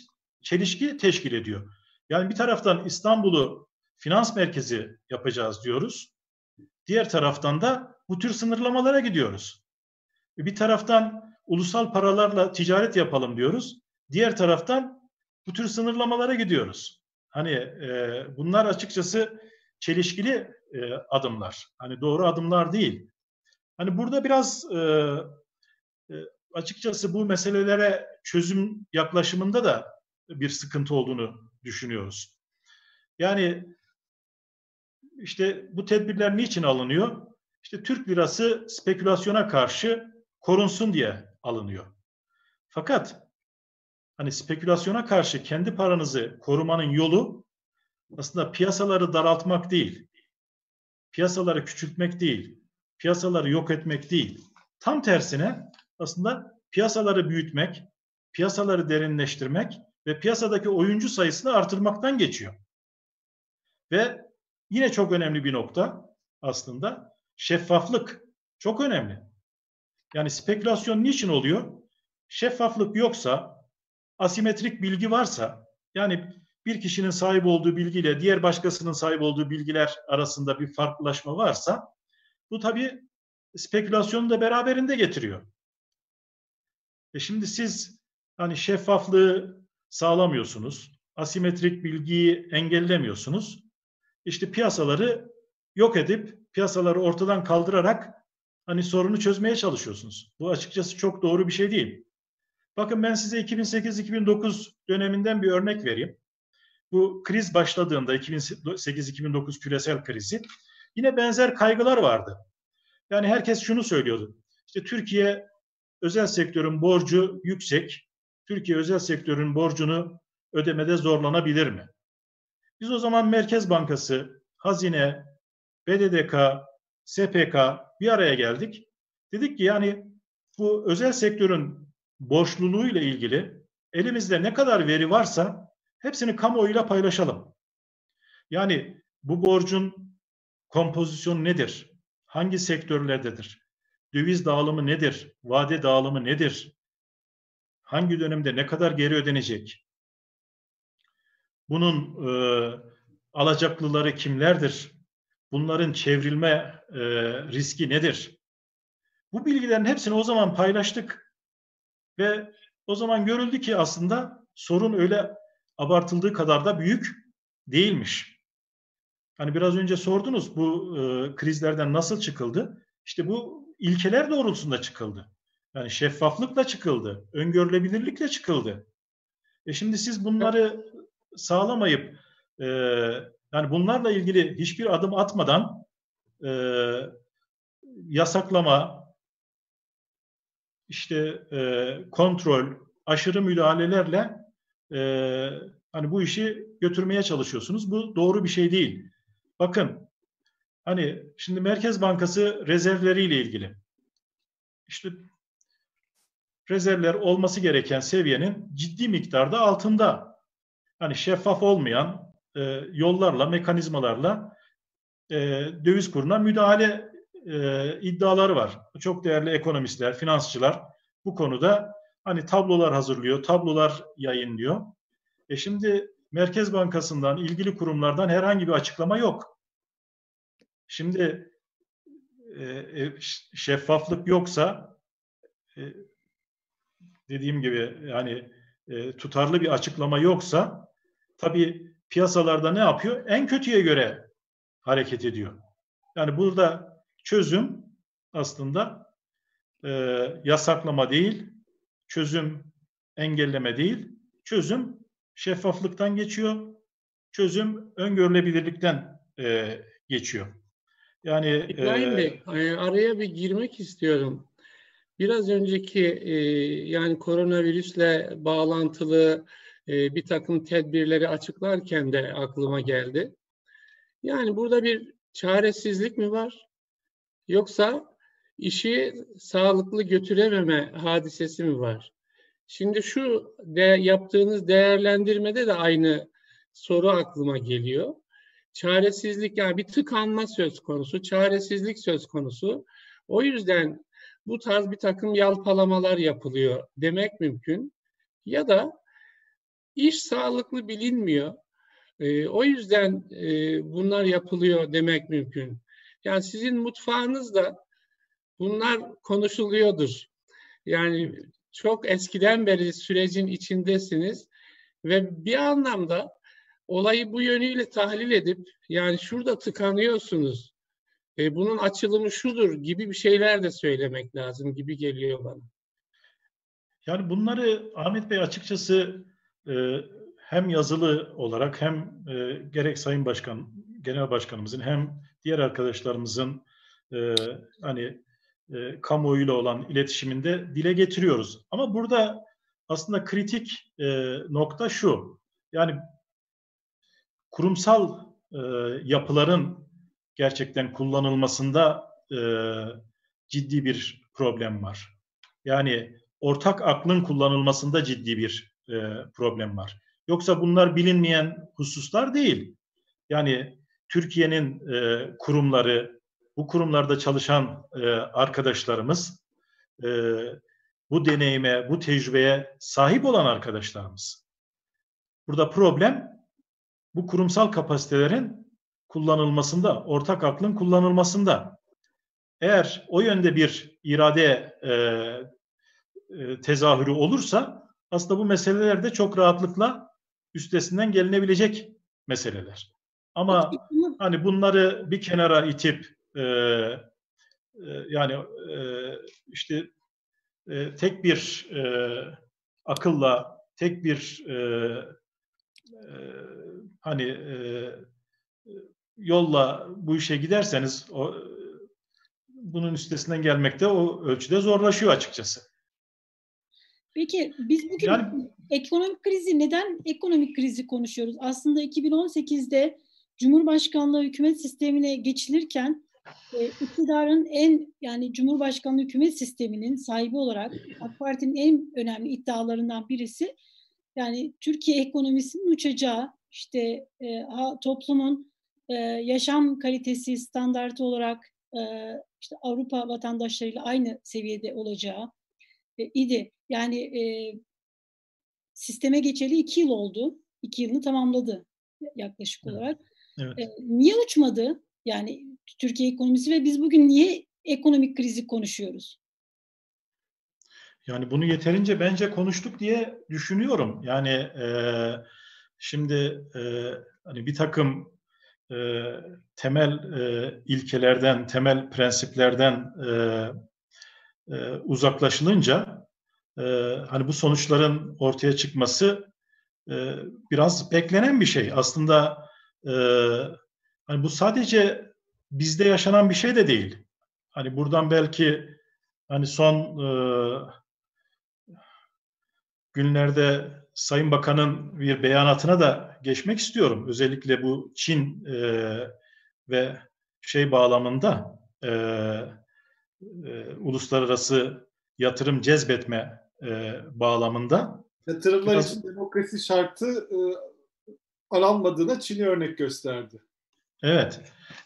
Speaker 2: çelişki teşkil ediyor. Yani bir taraftan İstanbul'u finans merkezi yapacağız diyoruz. Diğer taraftan da bu tür sınırlamalara gidiyoruz. Bir taraftan ulusal paralarla ticaret yapalım diyoruz. Diğer taraftan bu tür sınırlamalara gidiyoruz. Hani e, bunlar açıkçası çelişkili e, adımlar. Hani doğru adımlar değil. Hani burada biraz e, e, açıkçası bu meselelere çözüm yaklaşımında da bir sıkıntı olduğunu düşünüyoruz. Yani işte bu tedbirler niçin alınıyor? İşte Türk lirası spekülasyona karşı korunsun diye alınıyor. Fakat hani spekülasyona karşı kendi paranızı korumanın yolu aslında piyasaları daraltmak değil, piyasaları küçültmek değil, piyasaları yok etmek değil. Tam tersine aslında piyasaları büyütmek, piyasaları derinleştirmek ve piyasadaki oyuncu sayısını artırmaktan geçiyor. Ve yine çok önemli bir nokta aslında şeffaflık çok önemli. Yani spekülasyon niçin oluyor? Şeffaflık yoksa, asimetrik bilgi varsa, yani bir kişinin sahip olduğu bilgiyle diğer başkasının sahip olduğu bilgiler arasında bir farklılaşma varsa, bu tabii spekülasyonu da beraberinde getiriyor. E şimdi siz hani şeffaflığı sağlamıyorsunuz, asimetrik bilgiyi engellemiyorsunuz. İşte piyasaları yok edip piyasaları ortadan kaldırarak hani sorunu çözmeye çalışıyorsunuz. Bu açıkçası çok doğru bir şey değil. Bakın ben size 2008-2009 döneminden bir örnek vereyim. Bu kriz başladığında 2008-2009 küresel krizi yine benzer kaygılar vardı. Yani herkes şunu söylüyordu. İşte Türkiye özel sektörün borcu yüksek. Türkiye özel sektörün borcunu ödemede zorlanabilir mi? Biz o zaman Merkez Bankası, Hazine, BDDK, SPK bir araya geldik. Dedik ki yani bu özel sektörün borçluluğu ile ilgili elimizde ne kadar veri varsa hepsini kamuoyuyla paylaşalım. Yani bu borcun kompozisyonu nedir? Hangi sektörlerdedir? Döviz dağılımı nedir? Vade dağılımı nedir? Hangi dönemde ne kadar geri ödenecek? Bunun e, alacaklıları kimlerdir? Bunların çevrilme e, riski nedir? Bu bilgilerin hepsini o zaman paylaştık ve o zaman görüldü ki aslında sorun öyle abartıldığı kadar da büyük değilmiş. Hani biraz önce sordunuz bu e, krizlerden nasıl çıkıldı? İşte bu ilkeler doğrultusunda çıkıldı. Yani şeffaflıkla çıkıldı, öngörülebilirlikle çıkıldı. E şimdi siz bunları sağlamayıp e, yani bunlarla ilgili hiçbir adım atmadan e, yasaklama, işte e, kontrol, aşırı müdahalelerle e, hani bu işi götürmeye çalışıyorsunuz. Bu doğru bir şey değil. Bakın hani şimdi Merkez Bankası rezervleriyle ilgili işte rezervler olması gereken seviyenin ciddi miktarda altında. Hani şeffaf olmayan e, yollarla, mekanizmalarla e, döviz kuruna müdahale e, iddiaları var. Çok değerli ekonomistler, finansçılar bu konuda hani tablolar hazırlıyor, tablolar yayınlıyor. E şimdi Merkez Bankası'ndan, ilgili kurumlardan herhangi bir açıklama yok. Şimdi e, e şeffaflık yoksa e, dediğim gibi yani e, tutarlı bir açıklama yoksa tabii piyasalarda ne yapıyor? En kötüye göre hareket ediyor. Yani burada çözüm aslında e, yasaklama değil, çözüm engelleme değil, çözüm şeffaflıktan geçiyor, çözüm öngörülebilirlikten e, geçiyor.
Speaker 3: Yani İbrahim e, Bey, e, araya bir girmek istiyorum. Biraz önceki e, yani koronavirüsle bağlantılı e, bir takım tedbirleri açıklarken de aklıma geldi. Yani burada bir çaresizlik mi var? Yoksa işi sağlıklı götürememe hadisesi mi var? Şimdi şu de yaptığınız değerlendirmede de aynı soru aklıma geliyor. Çaresizlik yani bir tıkanma söz konusu, çaresizlik söz konusu. O yüzden bu tarz bir takım yalpalamalar yapılıyor demek mümkün. Ya da iş sağlıklı bilinmiyor. E, o yüzden e, bunlar yapılıyor demek mümkün. Yani sizin mutfağınızda bunlar konuşuluyordur. Yani çok eskiden beri sürecin içindesiniz ve bir anlamda olayı bu yönüyle tahlil edip yani şurada tıkanıyorsunuz, e, bunun açılımı şudur gibi bir şeyler de söylemek lazım gibi geliyor bana.
Speaker 2: Yani bunları Ahmet Bey açıkçası e, hem yazılı olarak hem e, gerek Sayın Başkan, Genel Başkanımızın hem diğer arkadaşlarımızın e, hani e, kamuoyuyla olan iletişiminde dile getiriyoruz. Ama burada aslında kritik e, nokta şu. Yani kurumsal e, yapıların gerçekten kullanılmasında e, ciddi bir problem var. Yani ortak aklın kullanılmasında ciddi bir e, problem var. Yoksa bunlar bilinmeyen hususlar değil. Yani Türkiye'nin e, kurumları, bu kurumlarda çalışan e, arkadaşlarımız, e, bu deneyime, bu tecrübeye sahip olan arkadaşlarımız. Burada problem bu kurumsal kapasitelerin kullanılmasında, ortak aklın kullanılmasında. Eğer o yönde bir irade e, e, tezahürü olursa aslında bu meseleler de çok rahatlıkla üstesinden gelinebilecek meseleler. Ama hani bunları bir kenara itip e, e, yani e, işte e, tek bir e, akılla, tek bir e, e, hani e, yolla bu işe giderseniz o bunun üstesinden gelmek de o ölçüde zorlaşıyor açıkçası.
Speaker 4: Peki biz bugün yani, ekonomik krizi neden ekonomik krizi konuşuyoruz? Aslında 2018'de Cumhurbaşkanlığı hükümet sistemine geçilirken e, iktidarın en yani Cumhurbaşkanlığı hükümet sisteminin sahibi olarak AK Parti'nin en önemli iddialarından birisi yani Türkiye ekonomisinin uçacağı işte e, toplumun e, yaşam kalitesi standartı olarak e, işte Avrupa vatandaşlarıyla aynı seviyede olacağı e, idi. Yani e, sisteme geçeli iki yıl oldu. İki yılını tamamladı yaklaşık evet. olarak. Evet. E, niye uçmadı? Yani Türkiye ekonomisi ve biz bugün niye ekonomik krizi konuşuyoruz?
Speaker 2: Yani bunu yeterince bence konuştuk diye düşünüyorum. Yani e, şimdi e, hani bir takım e, temel e, ilkelerden, temel prensiplerden e, e, uzaklaşılınca e, hani bu sonuçların ortaya çıkması e, biraz beklenen bir şey. Aslında e, hani bu sadece bizde yaşanan bir şey de değil. Hani buradan belki hani son e, günlerde Sayın Bakan'ın bir beyanatına da geçmek istiyorum. Özellikle bu Çin e, ve şey bağlamında e, e, uluslararası yatırım cezbetme e, bağlamında.
Speaker 1: Yatırımlar biraz, için demokrasi şartı e, aranmadığına Çin'i örnek gösterdi.
Speaker 2: Evet.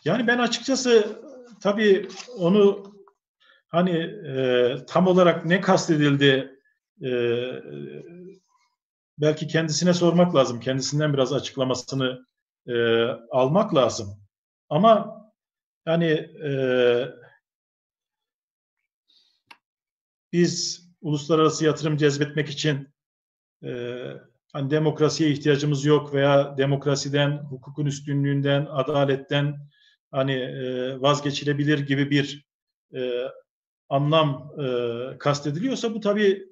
Speaker 2: Yani ben açıkçası tabii onu hani e, tam olarak ne kastedildi e, belki kendisine sormak lazım. Kendisinden biraz açıklamasını e, almak lazım. Ama yani e, biz uluslararası yatırım cezbetmek için e, hani demokrasiye ihtiyacımız yok veya demokrasiden, hukukun üstünlüğünden, adaletten hani e, vazgeçilebilir gibi bir e, anlam e, kastediliyorsa bu tabii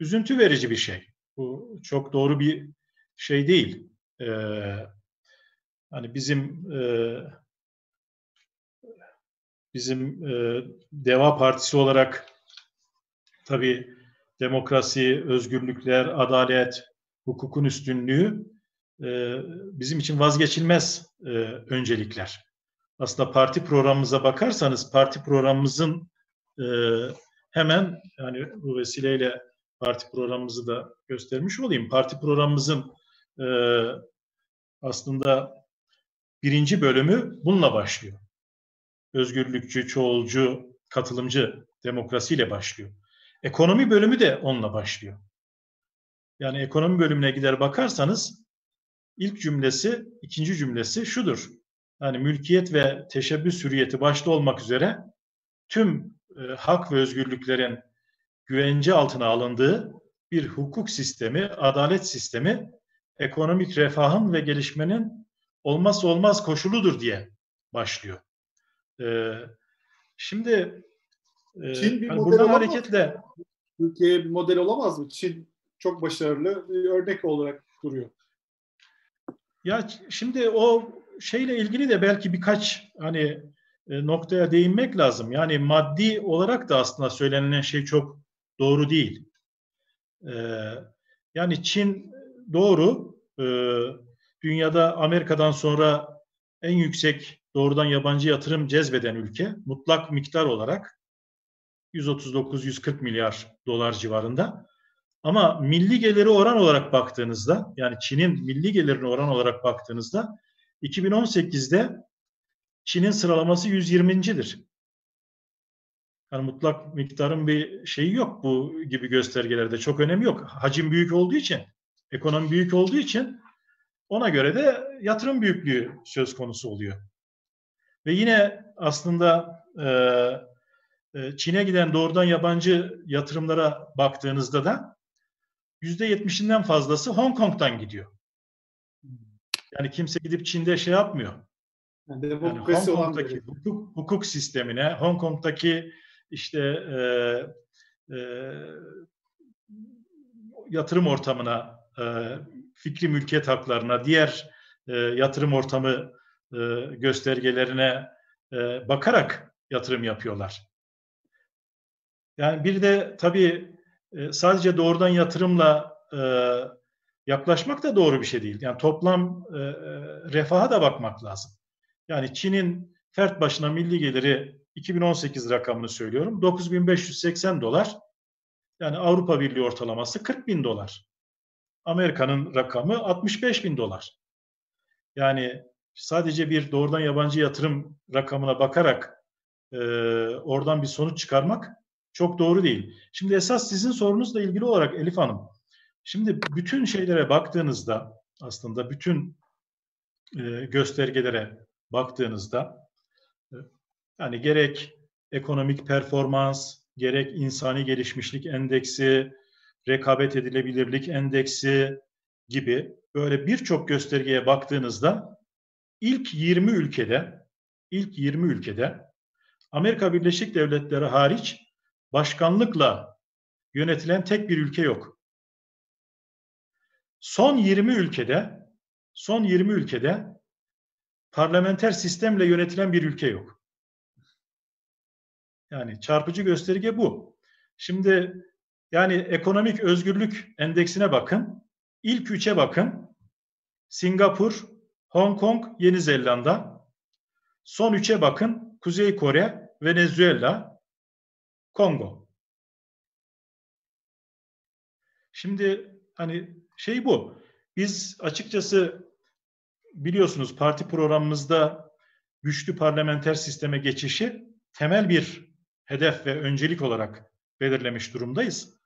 Speaker 2: üzüntü verici bir şey. Bu çok doğru bir şey değil. E, hani bizim e, bizim e, Deva Partisi olarak tabii demokrasi, özgürlükler, adalet, hukukun üstünlüğü e, bizim için vazgeçilmez e, öncelikler. Aslında parti programımıza bakarsanız parti programımızın e, hemen yani bu vesileyle parti programımızı da göstermiş olayım. Parti programımızın e, aslında birinci bölümü bununla başlıyor. Özgürlükçü, çoğulcu, katılımcı demokrasiyle başlıyor. Ekonomi bölümü de onunla başlıyor. Yani ekonomi bölümüne gider bakarsanız ilk cümlesi, ikinci cümlesi şudur. Yani mülkiyet ve teşebbüs hürriyeti başta olmak üzere tüm e, hak ve özgürlüklerin güvence altına alındığı bir hukuk sistemi, adalet sistemi ekonomik refahın ve gelişmenin olmazsa olmaz koşuludur diye başlıyor. E, şimdi
Speaker 1: e, Çin bir yani model buradan hareketle Türkiye'ye bir model olamaz mı? Çin çok başarılı bir örnek olarak duruyor.
Speaker 2: Ya şimdi o şeyle ilgili de belki birkaç hani e, noktaya değinmek lazım. Yani maddi olarak da aslında söylenilen şey çok doğru değil. Ee, yani Çin doğru e, dünyada Amerika'dan sonra en yüksek doğrudan yabancı yatırım cezbeden ülke mutlak miktar olarak 139-140 milyar dolar civarında. Ama milli geliri oran olarak baktığınızda yani Çin'in milli gelirine oran olarak baktığınızda 2018'de Çin'in sıralaması 120.dir. Yani mutlak miktarın bir şeyi yok bu gibi göstergelerde. Çok önemi yok. Hacim büyük olduğu için, ekonomi büyük olduğu için ona göre de yatırım büyüklüğü söz konusu oluyor. Ve yine aslında e, e, Çin'e giden doğrudan yabancı yatırımlara baktığınızda da yüzde yetmişinden fazlası Hong Kong'dan gidiyor. Yani kimse gidip Çin'de şey yapmıyor. Yani, yani Hong Kong'daki hukuk, hukuk sistemine, Hong Kong'daki işte e, e, yatırım ortamına, e, fikri mülkiyet haklarına, diğer e, yatırım ortamı e, göstergelerine e, bakarak yatırım yapıyorlar. Yani bir de tabii e, sadece doğrudan yatırımla e, yaklaşmak da doğru bir şey değil. Yani toplam e, refaha da bakmak lazım. Yani Çin'in fert başına milli geliri 2018 rakamını söylüyorum. 9580 dolar. Yani Avrupa Birliği ortalaması 40 bin dolar. Amerika'nın rakamı 65 bin dolar. Yani sadece bir doğrudan yabancı yatırım rakamına bakarak e, oradan bir sonuç çıkarmak çok doğru değil. Şimdi esas sizin sorunuzla ilgili olarak Elif Hanım, şimdi bütün şeylere baktığınızda aslında bütün e, göstergelere baktığınızda yani gerek ekonomik performans, gerek insani gelişmişlik endeksi, rekabet edilebilirlik endeksi gibi böyle birçok göstergeye baktığınızda ilk 20 ülkede ilk 20 ülkede Amerika Birleşik Devletleri hariç başkanlıkla yönetilen tek bir ülke yok. Son 20 ülkede son 20 ülkede parlamenter sistemle yönetilen bir ülke yok. Yani çarpıcı gösterge bu. Şimdi yani ekonomik özgürlük endeksine bakın. İlk üçe bakın. Singapur, Hong Kong, Yeni Zelanda. Son üçe bakın. Kuzey Kore, Venezuela, Kongo. Şimdi hani şey bu. Biz açıkçası biliyorsunuz parti programımızda güçlü parlamenter sisteme geçişi temel bir hedef ve öncelik olarak belirlemiş durumdayız.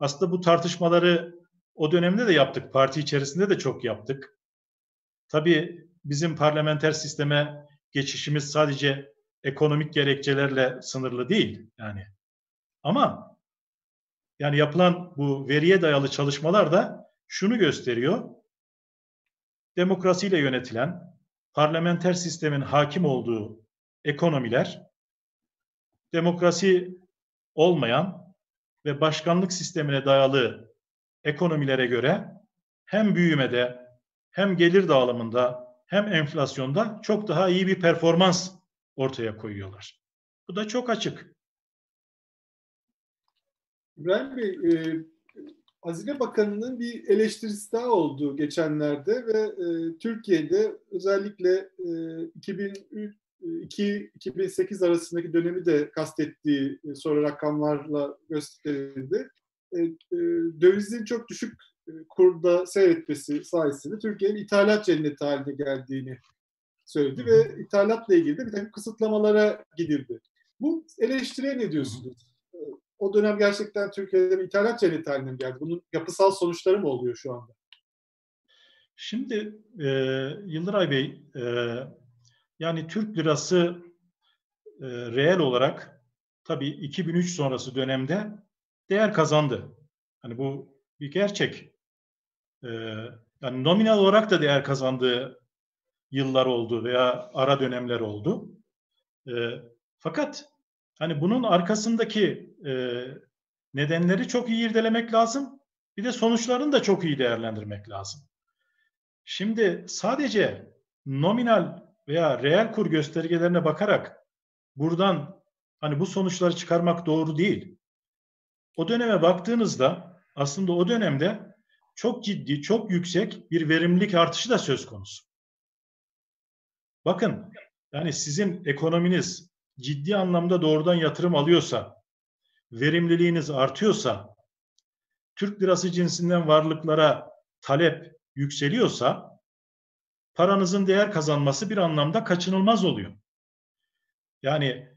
Speaker 2: Aslında bu tartışmaları o dönemde de yaptık. Parti içerisinde de çok yaptık. Tabii bizim parlamenter sisteme geçişimiz sadece ekonomik gerekçelerle sınırlı değil yani. Ama yani yapılan bu veriye dayalı çalışmalar da şunu gösteriyor. Demokrasiyle yönetilen, parlamenter sistemin hakim olduğu ekonomiler demokrasi olmayan ve başkanlık sistemine dayalı ekonomilere göre hem büyümede hem gelir dağılımında hem enflasyonda çok daha iyi bir performans ortaya koyuyorlar. Bu da çok açık.
Speaker 1: İbrahim Bey, e, Hazine Bakanı'nın bir eleştirisi daha oldu geçenlerde ve e, Türkiye'de özellikle e, 2003 2002-2008 arasındaki dönemi de kastettiği e, sonra rakamlarla gösterildi. E, e, dövizin çok düşük kurda seyretmesi sayesinde Türkiye'nin ithalat cenneti haline geldiğini söyledi ve ithalatla ilgili de bir takım kısıtlamalara gidildi. Bu eleştiriye ne diyorsunuz? O dönem gerçekten Türkiye'de bir ithalat cenneti haline geldi. Bunun yapısal sonuçları mı oluyor şu anda?
Speaker 2: Şimdi e, Yıldıray Bey, e, yani Türk lirası e, reel olarak tabii 2003 sonrası dönemde değer kazandı. Hani bu bir gerçek. E, Yani nominal olarak da değer kazandığı yıllar oldu veya ara dönemler oldu. E, fakat hani bunun arkasındaki e, nedenleri çok iyi irdelemek lazım. Bir de sonuçlarını da çok iyi değerlendirmek lazım. Şimdi sadece nominal veya reel kur göstergelerine bakarak buradan hani bu sonuçları çıkarmak doğru değil. O döneme baktığınızda aslında o dönemde çok ciddi, çok yüksek bir verimlilik artışı da söz konusu. Bakın yani sizin ekonominiz ciddi anlamda doğrudan yatırım alıyorsa, verimliliğiniz artıyorsa, Türk lirası cinsinden varlıklara talep yükseliyorsa paranızın değer kazanması bir anlamda kaçınılmaz oluyor. Yani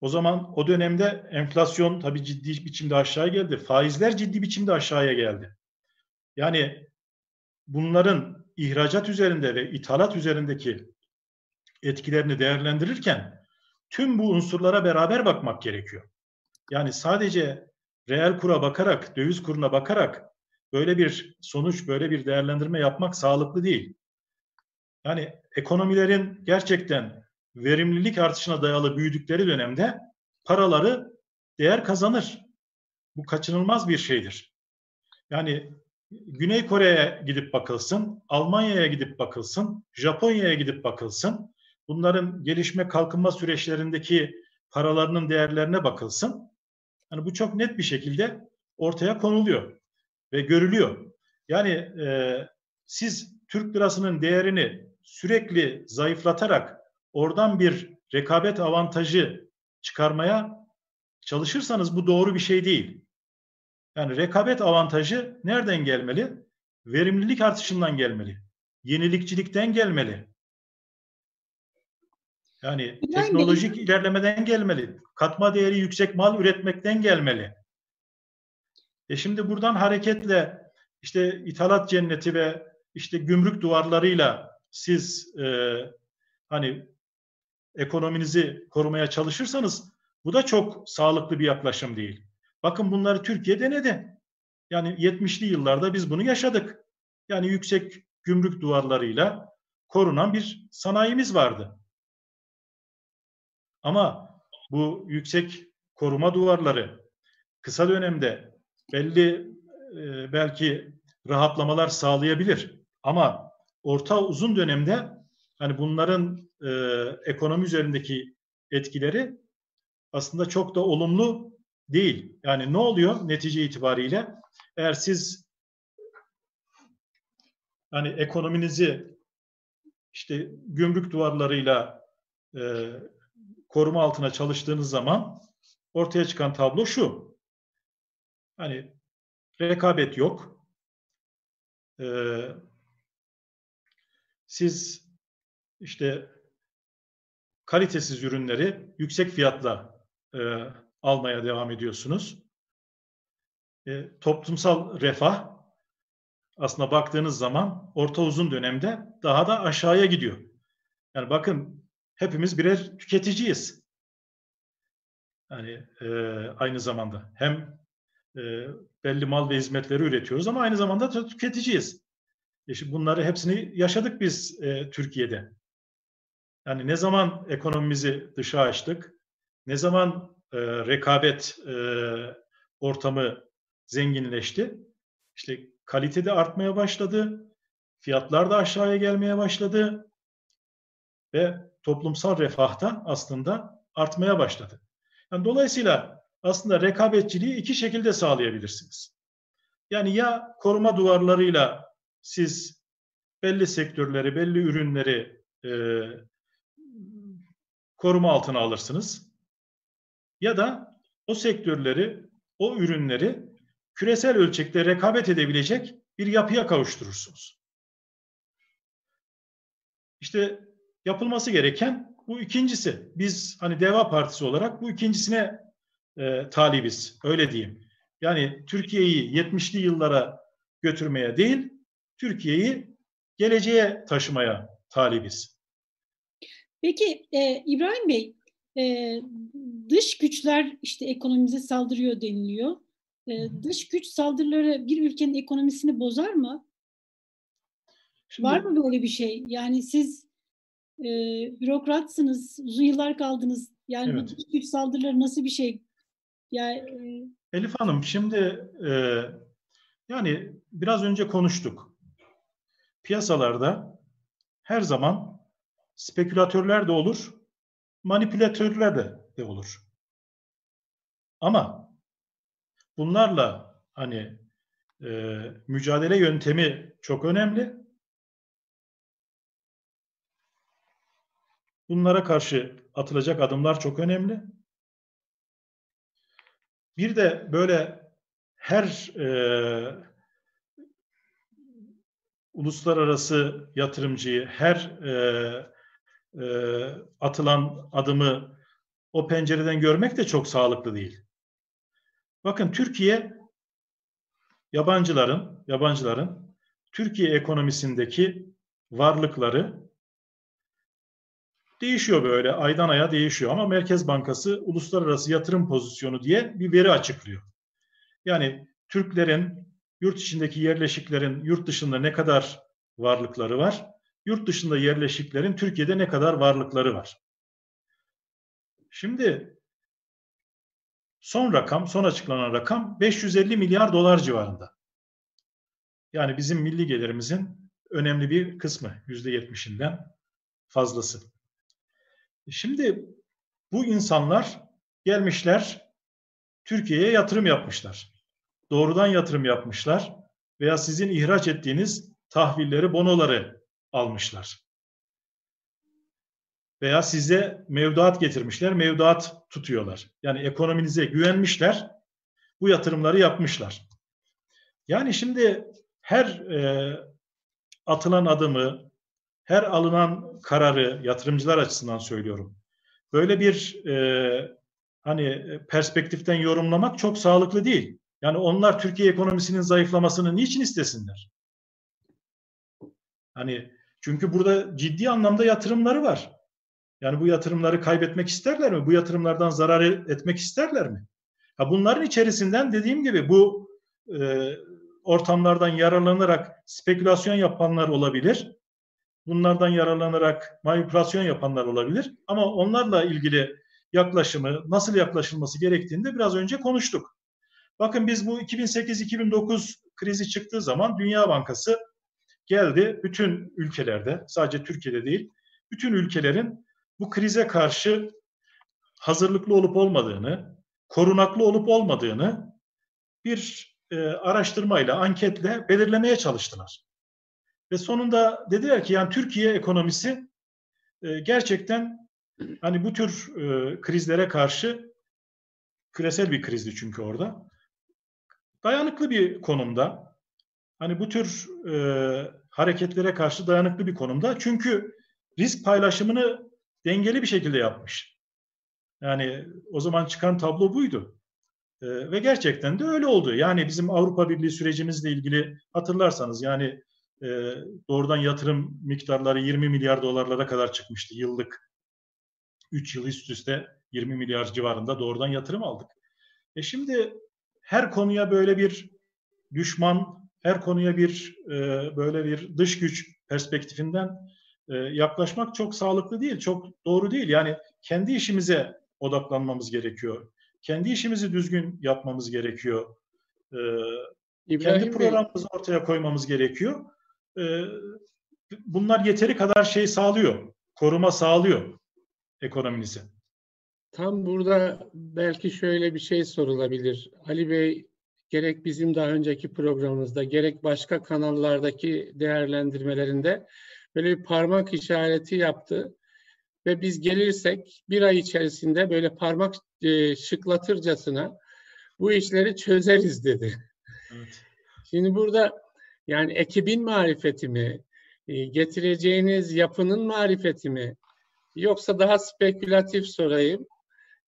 Speaker 2: o zaman o dönemde enflasyon tabii ciddi biçimde aşağı geldi. Faizler ciddi biçimde aşağıya geldi. Yani bunların ihracat üzerinde ve ithalat üzerindeki etkilerini değerlendirirken tüm bu unsurlara beraber bakmak gerekiyor. Yani sadece reel kura bakarak, döviz kuruna bakarak böyle bir sonuç, böyle bir değerlendirme yapmak sağlıklı değil. Yani ekonomilerin gerçekten verimlilik artışına dayalı büyüdükleri dönemde paraları değer kazanır. Bu kaçınılmaz bir şeydir. Yani Güney Kore'ye gidip bakılsın, Almanya'ya gidip bakılsın, Japonya'ya gidip bakılsın. Bunların gelişme kalkınma süreçlerindeki paralarının değerlerine bakılsın. Yani bu çok net bir şekilde ortaya konuluyor ve görülüyor. Yani e, siz Türk lirasının değerini sürekli zayıflatarak oradan bir rekabet avantajı çıkarmaya çalışırsanız bu doğru bir şey değil. Yani rekabet avantajı nereden gelmeli? Verimlilik artışından gelmeli. Yenilikçilikten gelmeli. Yani teknolojik ilerlemeden gelmeli. Katma değeri yüksek mal üretmekten gelmeli. E şimdi buradan hareketle işte ithalat cenneti ve işte gümrük duvarlarıyla siz e, hani ekonominizi korumaya çalışırsanız bu da çok sağlıklı bir yaklaşım değil. Bakın bunları Türkiye denedi. Yani 70'li yıllarda biz bunu yaşadık. Yani yüksek gümrük duvarlarıyla korunan bir sanayimiz vardı. Ama bu yüksek koruma duvarları kısa dönemde belli e, belki rahatlamalar sağlayabilir. Ama orta uzun dönemde hani bunların e, ekonomi üzerindeki etkileri aslında çok da olumlu değil. Yani ne oluyor netice itibariyle? Eğer siz hani ekonominizi işte gümrük duvarlarıyla e, koruma altına çalıştığınız zaman ortaya çıkan tablo şu. Hani rekabet yok. Ee, siz işte kalitesiz ürünleri yüksek fiyatla e, almaya devam ediyorsunuz. E, toplumsal refah aslında baktığınız zaman orta uzun dönemde daha da aşağıya gidiyor. Yani bakın hepimiz birer tüketiciyiz. Yani e, aynı zamanda hem e, belli mal ve hizmetleri üretiyoruz ama aynı zamanda da tüketiciyiz. E bunları hepsini yaşadık biz e, Türkiye'de. Yani ne zaman ekonomimizi dışa açtık, ne zaman e, rekabet e, ortamı zenginleşti, işte kalite de artmaya başladı, fiyatlar da aşağıya gelmeye başladı ve toplumsal refah da aslında artmaya başladı. Yani dolayısıyla aslında rekabetçiliği iki şekilde sağlayabilirsiniz. Yani ya koruma duvarlarıyla siz belli sektörleri, belli ürünleri e, koruma altına alırsınız. Ya da o sektörleri, o ürünleri küresel ölçekte rekabet edebilecek bir yapıya kavuşturursunuz. İşte yapılması gereken bu ikincisi. Biz hani Deva Partisi olarak bu ikincisine e, talibiz. Öyle diyeyim. Yani Türkiye'yi 70'li yıllara götürmeye değil, Türkiye'yi geleceğe taşımaya talibiz.
Speaker 4: Peki e, İbrahim Bey, e, dış güçler işte ekonomimize saldırıyor deniliyor. E, dış güç saldırıları bir ülkenin ekonomisini bozar mı? Şimdi, Var mı böyle bir şey? Yani siz e, bürokratsınız, uzun yıllar kaldınız. Yani evet. bu güç saldırıları nasıl bir şey?
Speaker 2: Yani, e... Elif Hanım şimdi e, yani biraz önce konuştuk. Piyasalarda her zaman spekülatörler de olur, manipülatörler de, de olur. Ama bunlarla hani e, mücadele yöntemi çok önemli. Bunlara karşı atılacak adımlar çok önemli. Bir de böyle her e, uluslararası yatırımcıyı, her e, e, atılan adımı o pencereden görmek de çok sağlıklı değil. Bakın Türkiye yabancıların yabancıların Türkiye ekonomisindeki varlıkları değişiyor böyle aydan aya değişiyor ama Merkez Bankası uluslararası yatırım pozisyonu diye bir veri açıklıyor. Yani Türklerin yurt içindeki yerleşiklerin yurt dışında ne kadar varlıkları var? Yurt dışında yerleşiklerin Türkiye'de ne kadar varlıkları var? Şimdi son rakam, son açıklanan rakam 550 milyar dolar civarında. Yani bizim milli gelirimizin önemli bir kısmı, yüzde yetmişinden fazlası. Şimdi bu insanlar gelmişler Türkiye'ye yatırım yapmışlar doğrudan yatırım yapmışlar veya sizin ihraç ettiğiniz tahvilleri, bonoları almışlar. Veya size mevduat getirmişler, mevduat tutuyorlar. Yani ekonominize güvenmişler, bu yatırımları yapmışlar. Yani şimdi her e, atılan adımı, her alınan kararı yatırımcılar açısından söylüyorum. Böyle bir e, hani perspektiften yorumlamak çok sağlıklı değil. Yani onlar Türkiye ekonomisinin zayıflamasını niçin istesinler? Hani çünkü burada ciddi anlamda yatırımları var. Yani bu yatırımları kaybetmek isterler mi? Bu yatırımlardan zarar etmek isterler mi? Ha bunların içerisinden dediğim gibi bu e, ortamlardan yararlanarak spekülasyon yapanlar olabilir. Bunlardan yararlanarak manipülasyon yapanlar olabilir. Ama onlarla ilgili yaklaşımı, nasıl yaklaşılması gerektiğini de biraz önce konuştuk. Bakın biz bu 2008-2009 krizi çıktığı zaman Dünya Bankası geldi bütün ülkelerde sadece Türkiye'de değil bütün ülkelerin bu krize karşı hazırlıklı olup olmadığını, korunaklı olup olmadığını bir e, araştırmayla, anketle belirlemeye çalıştılar. Ve sonunda dediler ki yani Türkiye ekonomisi e, gerçekten hani bu tür e, krizlere karşı küresel bir krizdi çünkü orada dayanıklı bir konumda. Hani bu tür e, hareketlere karşı dayanıklı bir konumda. Çünkü risk paylaşımını dengeli bir şekilde yapmış. Yani o zaman çıkan tablo buydu. E, ve gerçekten de öyle oldu. Yani bizim Avrupa Birliği sürecimizle ilgili hatırlarsanız yani e, doğrudan yatırım miktarları 20 milyar dolarlara kadar çıkmıştı yıllık. 3 yıl üst üste 20 milyar civarında doğrudan yatırım aldık. E şimdi her konuya böyle bir düşman, her konuya bir e, böyle bir dış güç perspektifinden e, yaklaşmak çok sağlıklı değil, çok doğru değil. Yani kendi işimize odaklanmamız gerekiyor. Kendi işimizi düzgün yapmamız gerekiyor. E, kendi programımızı ortaya koymamız gerekiyor. E, bunlar yeteri kadar şey sağlıyor, koruma sağlıyor ekonominizi.
Speaker 3: Tam burada belki şöyle bir şey sorulabilir. Ali Bey gerek bizim daha önceki programımızda gerek başka kanallardaki değerlendirmelerinde böyle bir parmak işareti yaptı ve biz gelirsek bir ay içerisinde böyle parmak e, şıklatırcasına bu işleri çözeriz dedi. Evet. Şimdi burada yani ekibin marifeti mi, e, getireceğiniz yapının marifeti mi, yoksa daha spekülatif sorayım.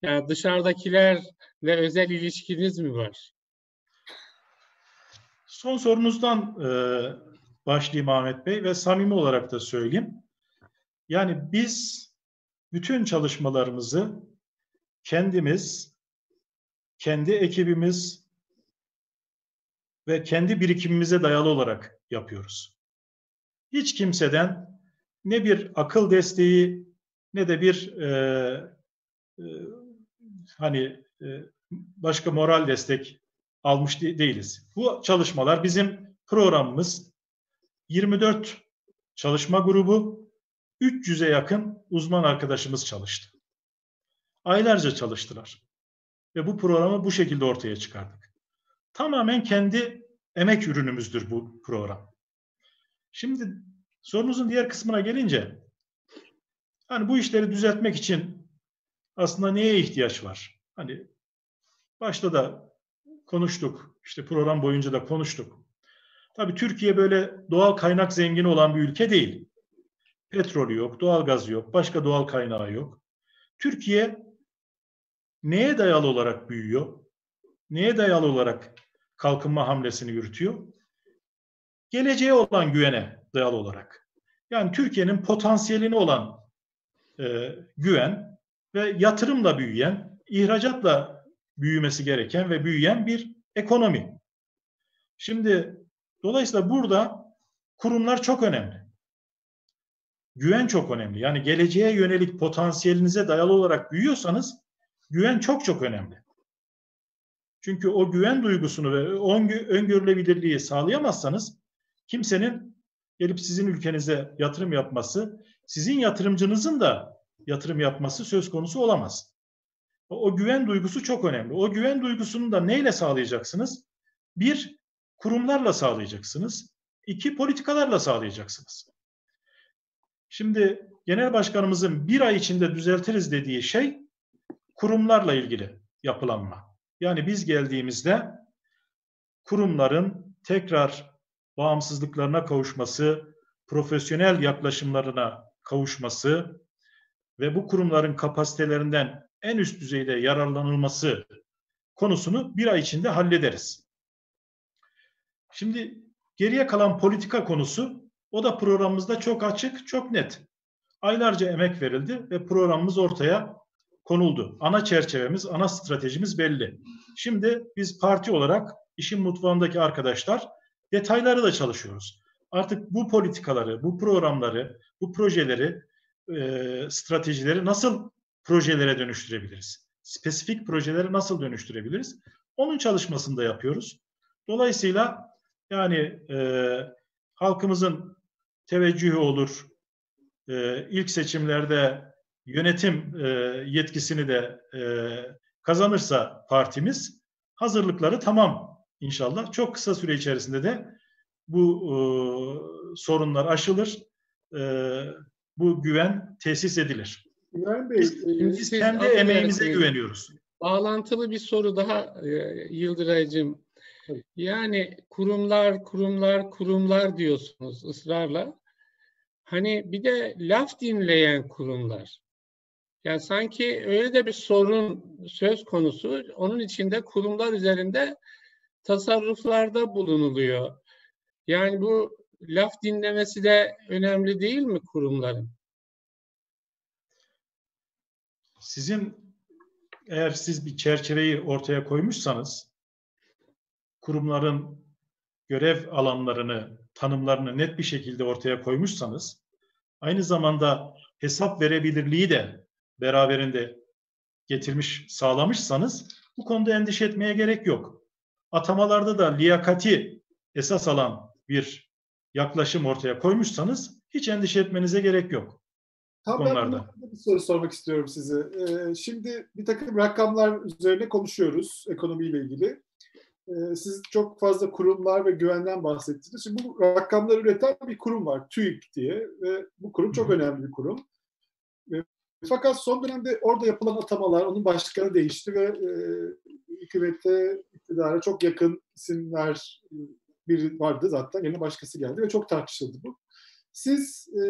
Speaker 3: Yani dışarıdakilerle özel ilişkiniz mi var?
Speaker 2: Son sorunuzdan e, başlayayım Ahmet Bey ve samimi olarak da söyleyeyim. Yani biz bütün çalışmalarımızı kendimiz, kendi ekibimiz ve kendi birikimimize dayalı olarak yapıyoruz. hiç kimseden ne bir akıl desteği ne de bir e, e, hani e, başka moral destek almış de- değiliz. Bu çalışmalar bizim programımız 24 çalışma grubu 300'e yakın uzman arkadaşımız çalıştı. Aylarca çalıştılar. Ve bu programı bu şekilde ortaya çıkardık. Tamamen kendi emek ürünümüzdür bu program. Şimdi sorunuzun diğer kısmına gelince hani bu işleri düzeltmek için aslında neye ihtiyaç var? Hani başta da konuştuk. işte program boyunca da konuştuk. Tabii Türkiye böyle doğal kaynak zengini olan bir ülke değil. Petrolü yok, doğal gazı yok, başka doğal kaynağı yok. Türkiye neye dayalı olarak büyüyor? Neye dayalı olarak kalkınma hamlesini yürütüyor? Geleceğe olan güvene dayalı olarak. Yani Türkiye'nin potansiyelini olan e, güven ve yatırımla büyüyen, ihracatla büyümesi gereken ve büyüyen bir ekonomi. Şimdi dolayısıyla burada kurumlar çok önemli. Güven çok önemli. Yani geleceğe yönelik potansiyelinize dayalı olarak büyüyorsanız güven çok çok önemli. Çünkü o güven duygusunu ve öngörülebilirliği sağlayamazsanız kimsenin gelip sizin ülkenize yatırım yapması, sizin yatırımcınızın da yatırım yapması söz konusu olamaz. O, güven duygusu çok önemli. O güven duygusunu da neyle sağlayacaksınız? Bir, kurumlarla sağlayacaksınız. İki, politikalarla sağlayacaksınız. Şimdi genel başkanımızın bir ay içinde düzeltiriz dediği şey kurumlarla ilgili yapılanma. Yani biz geldiğimizde kurumların tekrar bağımsızlıklarına kavuşması, profesyonel yaklaşımlarına kavuşması ve bu kurumların kapasitelerinden en üst düzeyde yararlanılması konusunu bir ay içinde hallederiz. Şimdi geriye kalan politika konusu o da programımızda çok açık, çok net. Aylarca emek verildi ve programımız ortaya konuldu. Ana çerçevemiz, ana stratejimiz belli. Şimdi biz parti olarak işin mutfağındaki arkadaşlar detayları da çalışıyoruz. Artık bu politikaları, bu programları, bu projeleri, stratejileri nasıl projelere dönüştürebiliriz? Spesifik projeleri nasıl dönüştürebiliriz? Onun çalışmasını da yapıyoruz. Dolayısıyla yani e, halkımızın teveccühü olur, e, ilk seçimlerde yönetim e, yetkisini de e, kazanırsa partimiz hazırlıkları tamam inşallah. Çok kısa süre içerisinde de bu e, sorunlar aşılır. E, bu güven tesis edilir.
Speaker 1: İbrahim Bey, biz,
Speaker 2: e, biz kendi emeğimize güveniyoruz.
Speaker 3: Bağlantılı bir soru daha e, Yıldıray'cığım. Yani kurumlar, kurumlar, kurumlar diyorsunuz ısrarla. Hani bir de laf dinleyen kurumlar. Yani sanki öyle de bir sorun söz konusu. Onun içinde kurumlar üzerinde tasarruflarda bulunuluyor. Yani bu laf dinlemesi de önemli değil mi kurumların?
Speaker 2: Sizin eğer siz bir çerçeveyi ortaya koymuşsanız kurumların görev alanlarını, tanımlarını net bir şekilde ortaya koymuşsanız aynı zamanda hesap verebilirliği de beraberinde getirmiş, sağlamışsanız bu konuda endişe etmeye gerek yok. Atamalarda da liyakati esas alan bir yaklaşım ortaya koymuşsanız hiç endişe etmenize gerek yok.
Speaker 1: Tam konularda. ben bir soru sormak istiyorum size. Ee, şimdi bir takım rakamlar üzerine konuşuyoruz ekonomiyle ilgili. Ee, siz çok fazla kurumlar ve güvenden bahsettiniz. Şimdi bu rakamları üreten bir kurum var, TÜİK diye ve bu kurum çok önemli bir kurum. Fakat son dönemde orada yapılan atamalar, onun başlıkları değişti ve e, hükümete, iktidara çok yakın isimler e, biri vardı zaten. Yerine başkası geldi ve çok tartışıldı bu. Siz e,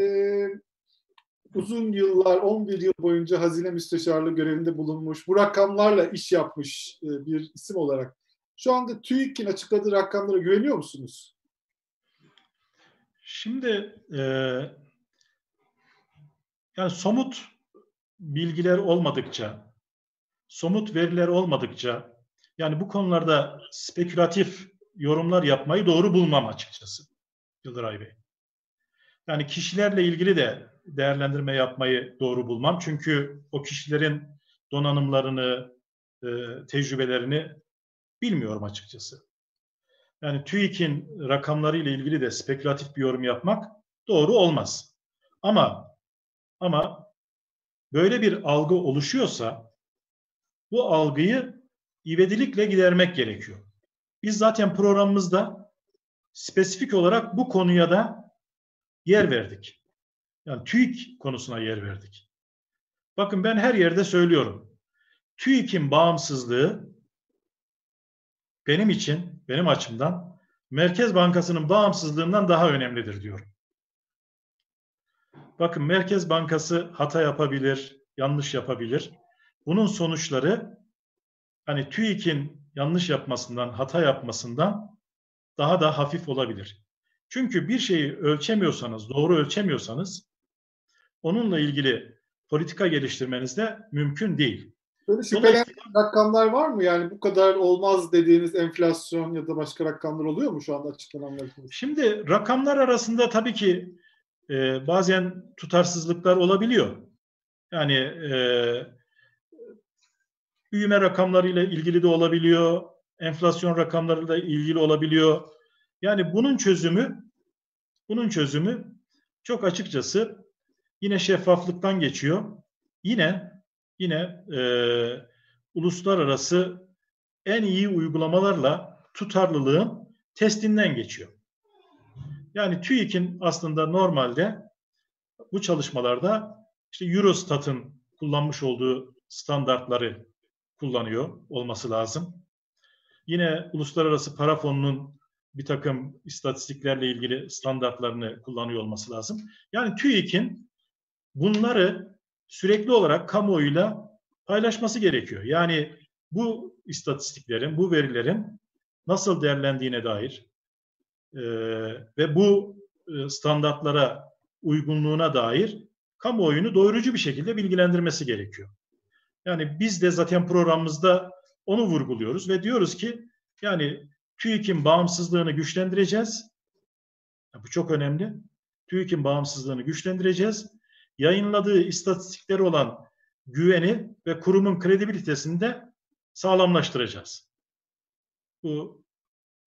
Speaker 1: uzun yıllar, 11 yıl boyunca hazine müsteşarlığı görevinde bulunmuş, bu rakamlarla iş yapmış e, bir isim olarak şu anda TÜİK'in açıkladığı rakamlara güveniyor musunuz?
Speaker 2: Şimdi e, yani somut bilgiler olmadıkça, somut veriler olmadıkça, yani bu konularda spekülatif yorumlar yapmayı doğru bulmam açıkçası Yıldıray Bey. Yani kişilerle ilgili de değerlendirme yapmayı doğru bulmam. Çünkü o kişilerin donanımlarını, e, tecrübelerini bilmiyorum açıkçası. Yani TÜİK'in rakamları ile ilgili de spekülatif bir yorum yapmak doğru olmaz. Ama ama böyle bir algı oluşuyorsa bu algıyı ivedilikle gidermek gerekiyor. Biz zaten programımızda spesifik olarak bu konuya da yer verdik. Yani TÜİK konusuna yer verdik. Bakın ben her yerde söylüyorum. TÜİK'in bağımsızlığı benim için, benim açımdan Merkez Bankası'nın bağımsızlığından daha önemlidir diyorum. Bakın Merkez Bankası hata yapabilir, yanlış yapabilir. Bunun sonuçları hani TÜİK'in yanlış yapmasından, hata yapmasından daha da hafif olabilir. Çünkü bir şeyi ölçemiyorsanız, doğru ölçemiyorsanız onunla ilgili politika geliştirmeniz de mümkün değil.
Speaker 1: Böyle şüphelen rakamlar var mı? Yani bu kadar olmaz dediğiniz enflasyon ya da başka rakamlar oluyor mu şu anda açıklananlar?
Speaker 2: Şimdi rakamlar arasında tabii ki e, bazen tutarsızlıklar olabiliyor. Yani e, büyüme rakamlarıyla ilgili de olabiliyor, enflasyon rakamlarıyla ilgili olabiliyor. Yani bunun çözümü bunun çözümü çok açıkçası yine şeffaflıktan geçiyor. Yine yine e, uluslararası en iyi uygulamalarla tutarlılığın testinden geçiyor. Yani TÜİK'in aslında normalde bu çalışmalarda işte Eurostat'ın kullanmış olduğu standartları kullanıyor olması lazım. Yine Uluslararası Para Fonu'nun bir takım istatistiklerle ilgili standartlarını kullanıyor olması lazım. Yani TÜİK'in bunları sürekli olarak kamuoyuyla paylaşması gerekiyor. Yani bu istatistiklerin, bu verilerin nasıl değerlendiğine dair e, ve bu e, standartlara uygunluğuna dair kamuoyunu doyurucu bir şekilde bilgilendirmesi gerekiyor. Yani biz de zaten programımızda onu vurguluyoruz ve diyoruz ki yani TÜİK'in bağımsızlığını güçlendireceğiz. Bu çok önemli. TÜİK'in bağımsızlığını güçlendireceğiz. Yayınladığı istatistikleri olan güveni ve kurumun kredibilitesini de sağlamlaştıracağız. Bu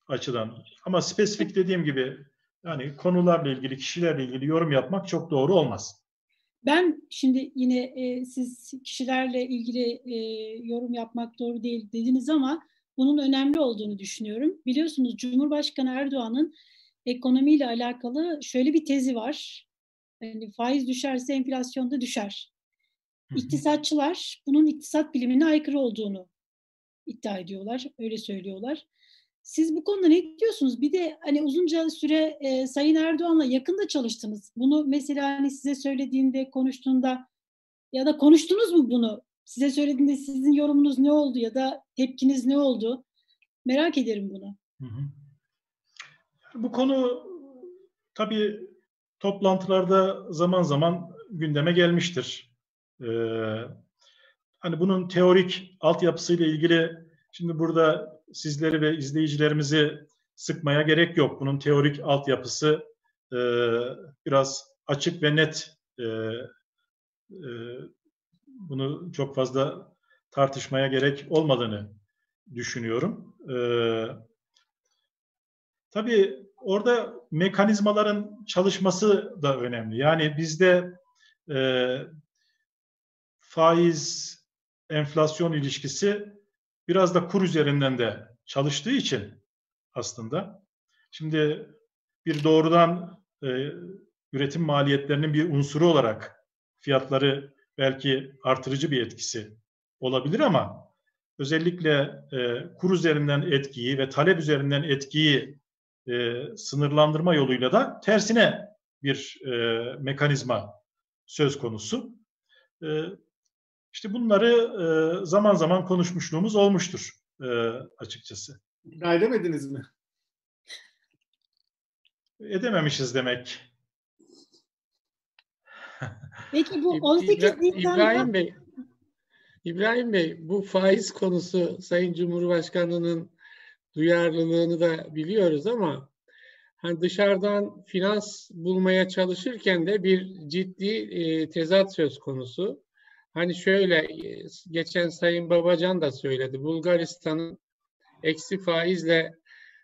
Speaker 2: açıdan. Ama spesifik dediğim gibi yani konularla ilgili, kişilerle ilgili yorum yapmak çok doğru olmaz.
Speaker 4: Ben şimdi yine e, siz kişilerle ilgili e, yorum yapmak doğru değil dediniz ama bunun önemli olduğunu düşünüyorum. Biliyorsunuz Cumhurbaşkanı Erdoğan'ın ekonomiyle alakalı şöyle bir tezi var. Yani faiz düşerse enflasyon da düşer. İktisatçılar bunun iktisat bilimine aykırı olduğunu iddia ediyorlar, öyle söylüyorlar. Siz bu konuda ne diyorsunuz? Bir de hani uzunca süre e, Sayın Erdoğan'la yakında çalıştınız. Bunu mesela hani size söylediğinde, konuştuğunda ya da konuştunuz mu bunu? Size söylediğinde sizin yorumunuz ne oldu ya da tepkiniz ne oldu? Merak ederim bunu.
Speaker 2: Bu konu tabii toplantılarda zaman zaman gündeme gelmiştir. Ee, hani bunun teorik altyapısıyla ilgili şimdi burada sizleri ve izleyicilerimizi sıkmaya gerek yok. Bunun teorik altyapısı e, biraz açık ve net. E, e, bunu çok fazla tartışmaya gerek olmadığını düşünüyorum. E, tabii orada mekanizmaların çalışması da önemli. Yani bizde e, faiz enflasyon ilişkisi biraz da kur üzerinden de çalıştığı için aslında şimdi bir doğrudan e, üretim maliyetlerinin bir unsuru olarak fiyatları belki artırıcı bir etkisi olabilir ama özellikle e, kur üzerinden etkiyi ve talep üzerinden etkiyi e, sınırlandırma yoluyla da tersine bir e, mekanizma söz konusu. E, işte bunları e, zaman zaman konuşmuşluğumuz olmuştur e, açıkçası.
Speaker 1: İkna edemediniz mi?
Speaker 2: Edememişiz demek.
Speaker 4: Peki bu 18
Speaker 3: Nisan'da... İbrahim Bey, İbrahim Bey bu faiz konusu Sayın Cumhurbaşkanı'nın duyarlılığını da biliyoruz ama hani dışarıdan finans bulmaya çalışırken de bir ciddi e, tezat söz konusu. Hani şöyle e, geçen Sayın Babacan da söyledi. Bulgaristan'ın eksi faizle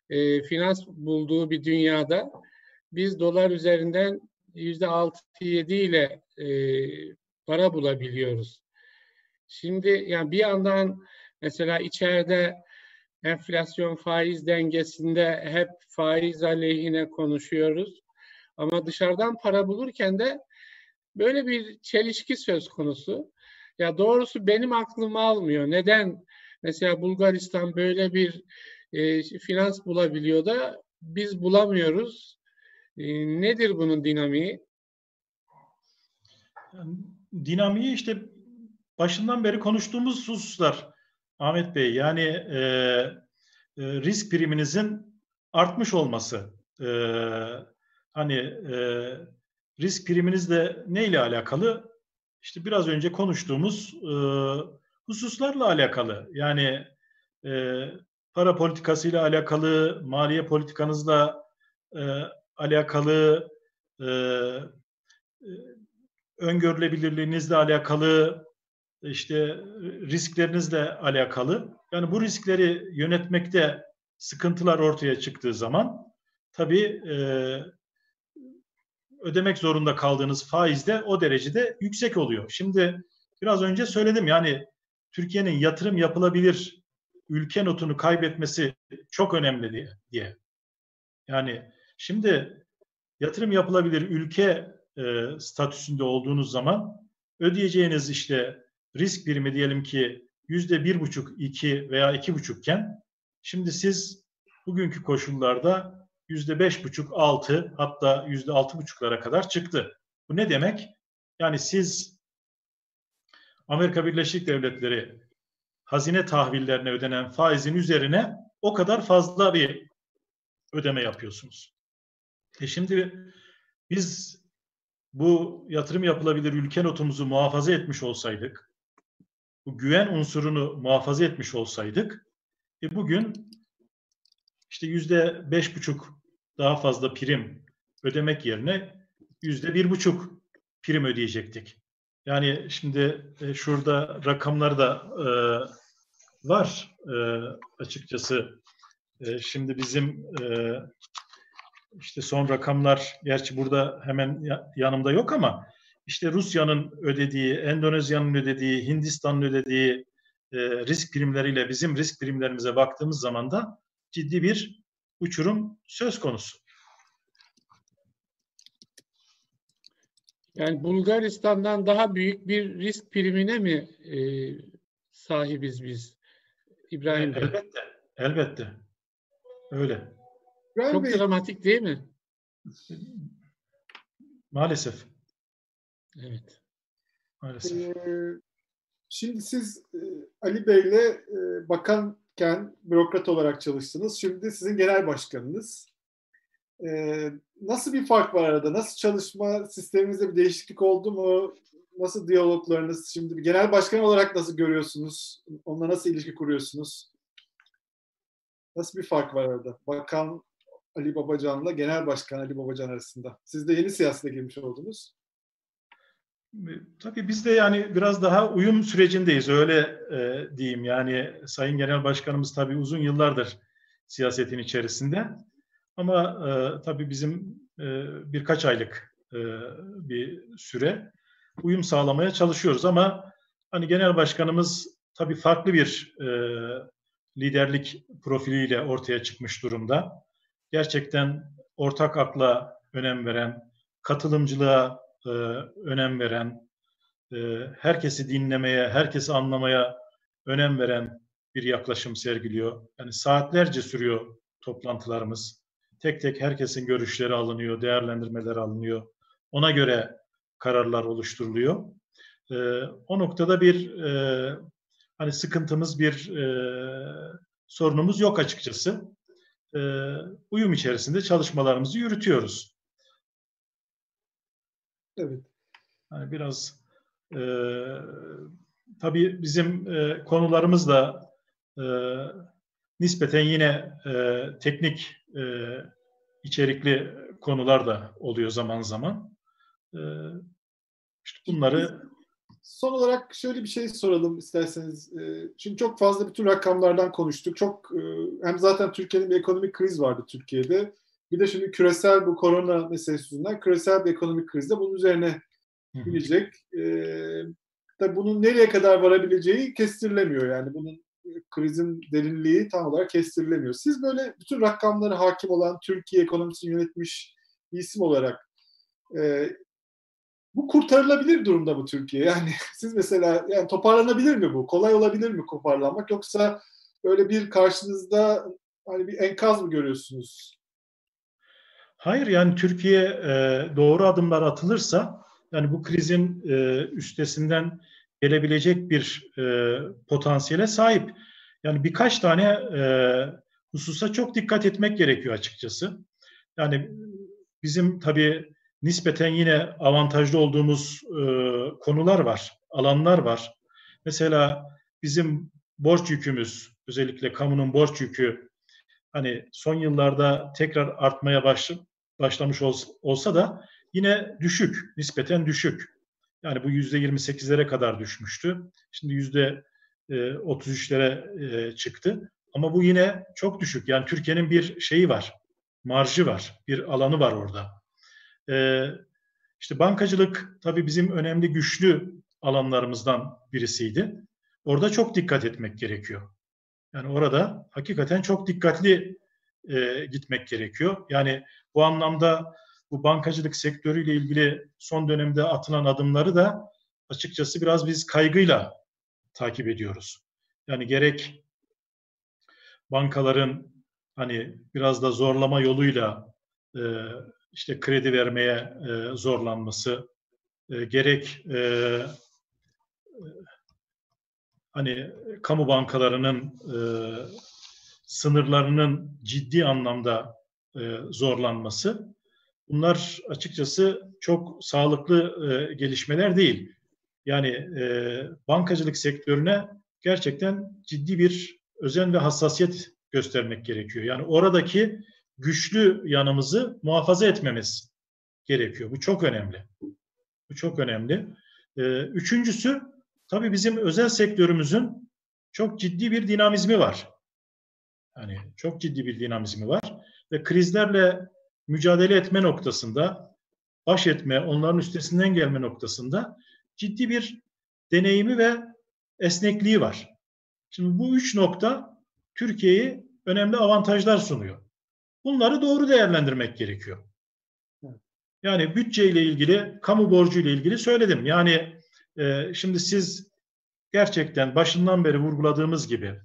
Speaker 3: e, finans bulduğu bir dünyada biz dolar üzerinden yüzde altı yedi ile e, para bulabiliyoruz. Şimdi yani bir yandan mesela içeride enflasyon faiz dengesinde hep faiz aleyhine konuşuyoruz. Ama dışarıdan para bulurken de böyle bir çelişki söz konusu. Ya doğrusu benim aklım almıyor. Neden mesela Bulgaristan böyle bir e, finans bulabiliyor da biz bulamıyoruz? E, nedir bunun dinamiği?
Speaker 2: Dinamiği işte başından beri konuştuğumuz hususlar Ahmet Bey. Yani e, e, risk priminizin artmış olması. E, hani e, risk priminizle ne ile alakalı? İşte biraz önce konuştuğumuz e, hususlarla alakalı. Yani e, para politikasıyla alakalı, maliye politikanızla e, alakalı, e, e, öngörülebilirliğinizle alakalı, işte risklerinizle alakalı. Yani bu riskleri yönetmekte sıkıntılar ortaya çıktığı zaman tabii e, ödemek zorunda kaldığınız faiz de o derecede yüksek oluyor. Şimdi biraz önce söyledim yani Türkiye'nin yatırım yapılabilir ülke notunu kaybetmesi çok önemli diye. Yani şimdi yatırım yapılabilir ülke e, statüsünde olduğunuz zaman ödeyeceğiniz işte risk birimi diyelim ki yüzde bir buçuk, iki veya iki buçukken şimdi siz bugünkü koşullarda yüzde beş buçuk, altı hatta yüzde altı buçuklara kadar çıktı. Bu ne demek? Yani siz Amerika Birleşik Devletleri hazine tahvillerine ödenen faizin üzerine o kadar fazla bir ödeme yapıyorsunuz. E şimdi biz bu yatırım yapılabilir ülke notumuzu muhafaza etmiş olsaydık, bu güven unsurunu muhafaza etmiş olsaydık, e bugün işte yüzde beş buçuk daha fazla prim ödemek yerine yüzde bir buçuk prim ödeyecektik. Yani şimdi e, şurada rakamlar da e, var e, açıkçası. E, şimdi bizim e, işte son rakamlar gerçi burada hemen yanımda yok ama işte Rusya'nın ödediği, Endonezya'nın ödediği, Hindistan'ın ödediği e, risk primleriyle bizim risk primlerimize baktığımız zaman da ciddi bir uçurum söz konusu.
Speaker 3: Yani Bulgaristan'dan daha büyük bir risk primine mi e, sahibiz biz İbrahim
Speaker 2: Bey? Elbette, elbette. Öyle.
Speaker 3: İbrahim Çok Bey, dramatik değil mi?
Speaker 2: Maalesef.
Speaker 3: Evet.
Speaker 1: Maalesef. Ee, şimdi siz e, Ali Bey'le e, bakanken bürokrat olarak çalıştınız. Şimdi sizin genel başkanınız. Ee, nasıl bir fark var arada? Nasıl çalışma sisteminizde bir değişiklik oldu mu? Nasıl diyaloglarınız? Şimdi bir genel başkan olarak nasıl görüyorsunuz? Onunla nasıl ilişki kuruyorsunuz? Nasıl bir fark var arada? Bakan Ali Babacan'la Genel Başkan Ali Babacan arasında. Siz de yeni siyasete girmiş oldunuz.
Speaker 2: Tabii biz de yani biraz daha uyum sürecindeyiz öyle e, diyeyim. Yani Sayın Genel Başkanımız tabii uzun yıllardır siyasetin içerisinde. Ama e, tabii bizim e, birkaç aylık e, bir süre uyum sağlamaya çalışıyoruz. Ama hani Genel Başkanımız tabii farklı bir e, liderlik profiliyle ortaya çıkmış durumda. Gerçekten ortak akla önem veren, katılımcılığa e, önem veren, e, herkesi dinlemeye, herkesi anlamaya önem veren bir yaklaşım sergiliyor. Yani saatlerce sürüyor toplantılarımız. Tek tek herkesin görüşleri alınıyor, değerlendirmeler alınıyor. Ona göre kararlar oluşturuluyor. E, o noktada bir e, hani sıkıntımız, bir e, sorunumuz yok açıkçası. E, uyum içerisinde çalışmalarımızı yürütüyoruz.
Speaker 1: Evet.
Speaker 2: Yani biraz e, tabii bizim e, konularımız da e, nispeten yine e, teknik e, içerikli konular da oluyor zaman zaman. E, işte bunları
Speaker 1: Son olarak şöyle bir şey soralım isterseniz. Şimdi çok fazla bütün rakamlardan konuştuk. Çok hem zaten Türkiye'nin bir ekonomik kriz vardı Türkiye'de. Bir de şimdi küresel bu korona meselesi yüzünden küresel bir ekonomik kriz de bunun üzerine gelecek. Ee, tabii bunun nereye kadar varabileceği kestirilemiyor. Yani bunun krizin derinliği tam olarak kestirilemiyor. Siz böyle bütün rakamları hakim olan Türkiye ekonomisini yönetmiş bir isim olarak e, bu kurtarılabilir durumda bu Türkiye. Yani (laughs) siz mesela yani toparlanabilir mi bu? Kolay olabilir mi toparlanmak yoksa öyle bir karşınızda hani bir enkaz mı görüyorsunuz?
Speaker 2: Hayır yani Türkiye e, doğru adımlar atılırsa yani bu krizin e, üstesinden gelebilecek bir e, potansiyele sahip. Yani birkaç tane hususa çok dikkat etmek gerekiyor açıkçası. Yani bizim tabii nispeten yine avantajlı olduğumuz konular var, alanlar var. Mesela bizim borç yükümüz, özellikle kamunun borç yükü hani son yıllarda tekrar artmaya baş, başlamış olsa da yine düşük, nispeten düşük. Yani bu yüzde 28'lere kadar düşmüştü. Şimdi yüzde 33'lere e, e, çıktı. Ama bu yine çok düşük. Yani Türkiye'nin bir şeyi var, marjı var, bir alanı var orada. E, işte bankacılık tabii bizim önemli güçlü alanlarımızdan birisiydi. Orada çok dikkat etmek gerekiyor. Yani orada hakikaten çok dikkatli e, gitmek gerekiyor. Yani bu anlamda bu bankacılık sektörüyle ilgili son dönemde atılan adımları da açıkçası biraz biz kaygıyla takip ediyoruz. Yani gerek bankaların hani biraz da zorlama yoluyla e, işte kredi vermeye e, zorlanması, e, gerek e, e, hani kamu bankalarının e, sınırlarının ciddi anlamda e, zorlanması, bunlar açıkçası çok sağlıklı e, gelişmeler değil. Yani e, bankacılık sektörüne gerçekten ciddi bir özen ve hassasiyet göstermek gerekiyor. Yani oradaki güçlü yanımızı muhafaza etmemiz gerekiyor. Bu çok önemli. Bu çok önemli. Ee, üçüncüsü tabii bizim özel sektörümüzün çok ciddi bir dinamizmi var. Yani çok ciddi bir dinamizmi var ve krizlerle mücadele etme noktasında, baş etme, onların üstesinden gelme noktasında ciddi bir deneyimi ve esnekliği var. Şimdi bu üç nokta Türkiye'yi önemli avantajlar sunuyor. Bunları doğru değerlendirmek gerekiyor. Yani bütçe ile ilgili, kamu borcu ile ilgili söyledim. Yani e, şimdi siz gerçekten başından beri vurguladığımız gibi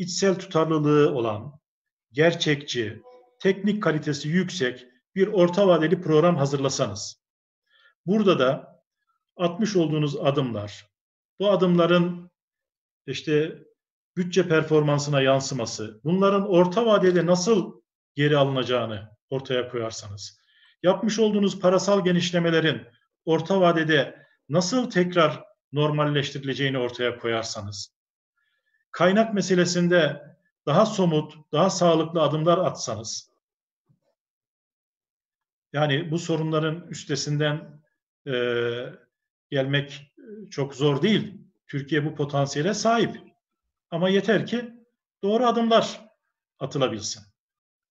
Speaker 2: içsel tutarlılığı olan, gerçekçi, teknik kalitesi yüksek bir orta vadeli program hazırlasanız, burada da atmış olduğunuz adımlar, bu adımların işte bütçe performansına yansıması, bunların orta vadede nasıl geri alınacağını ortaya koyarsanız, yapmış olduğunuz parasal genişlemelerin orta vadede nasıl tekrar normalleştirileceğini ortaya koyarsanız, kaynak meselesinde daha somut, daha sağlıklı adımlar atsanız, yani bu sorunların üstesinden e, gelmek çok zor değil. Türkiye bu potansiyele sahip. Ama yeter ki doğru adımlar atılabilsin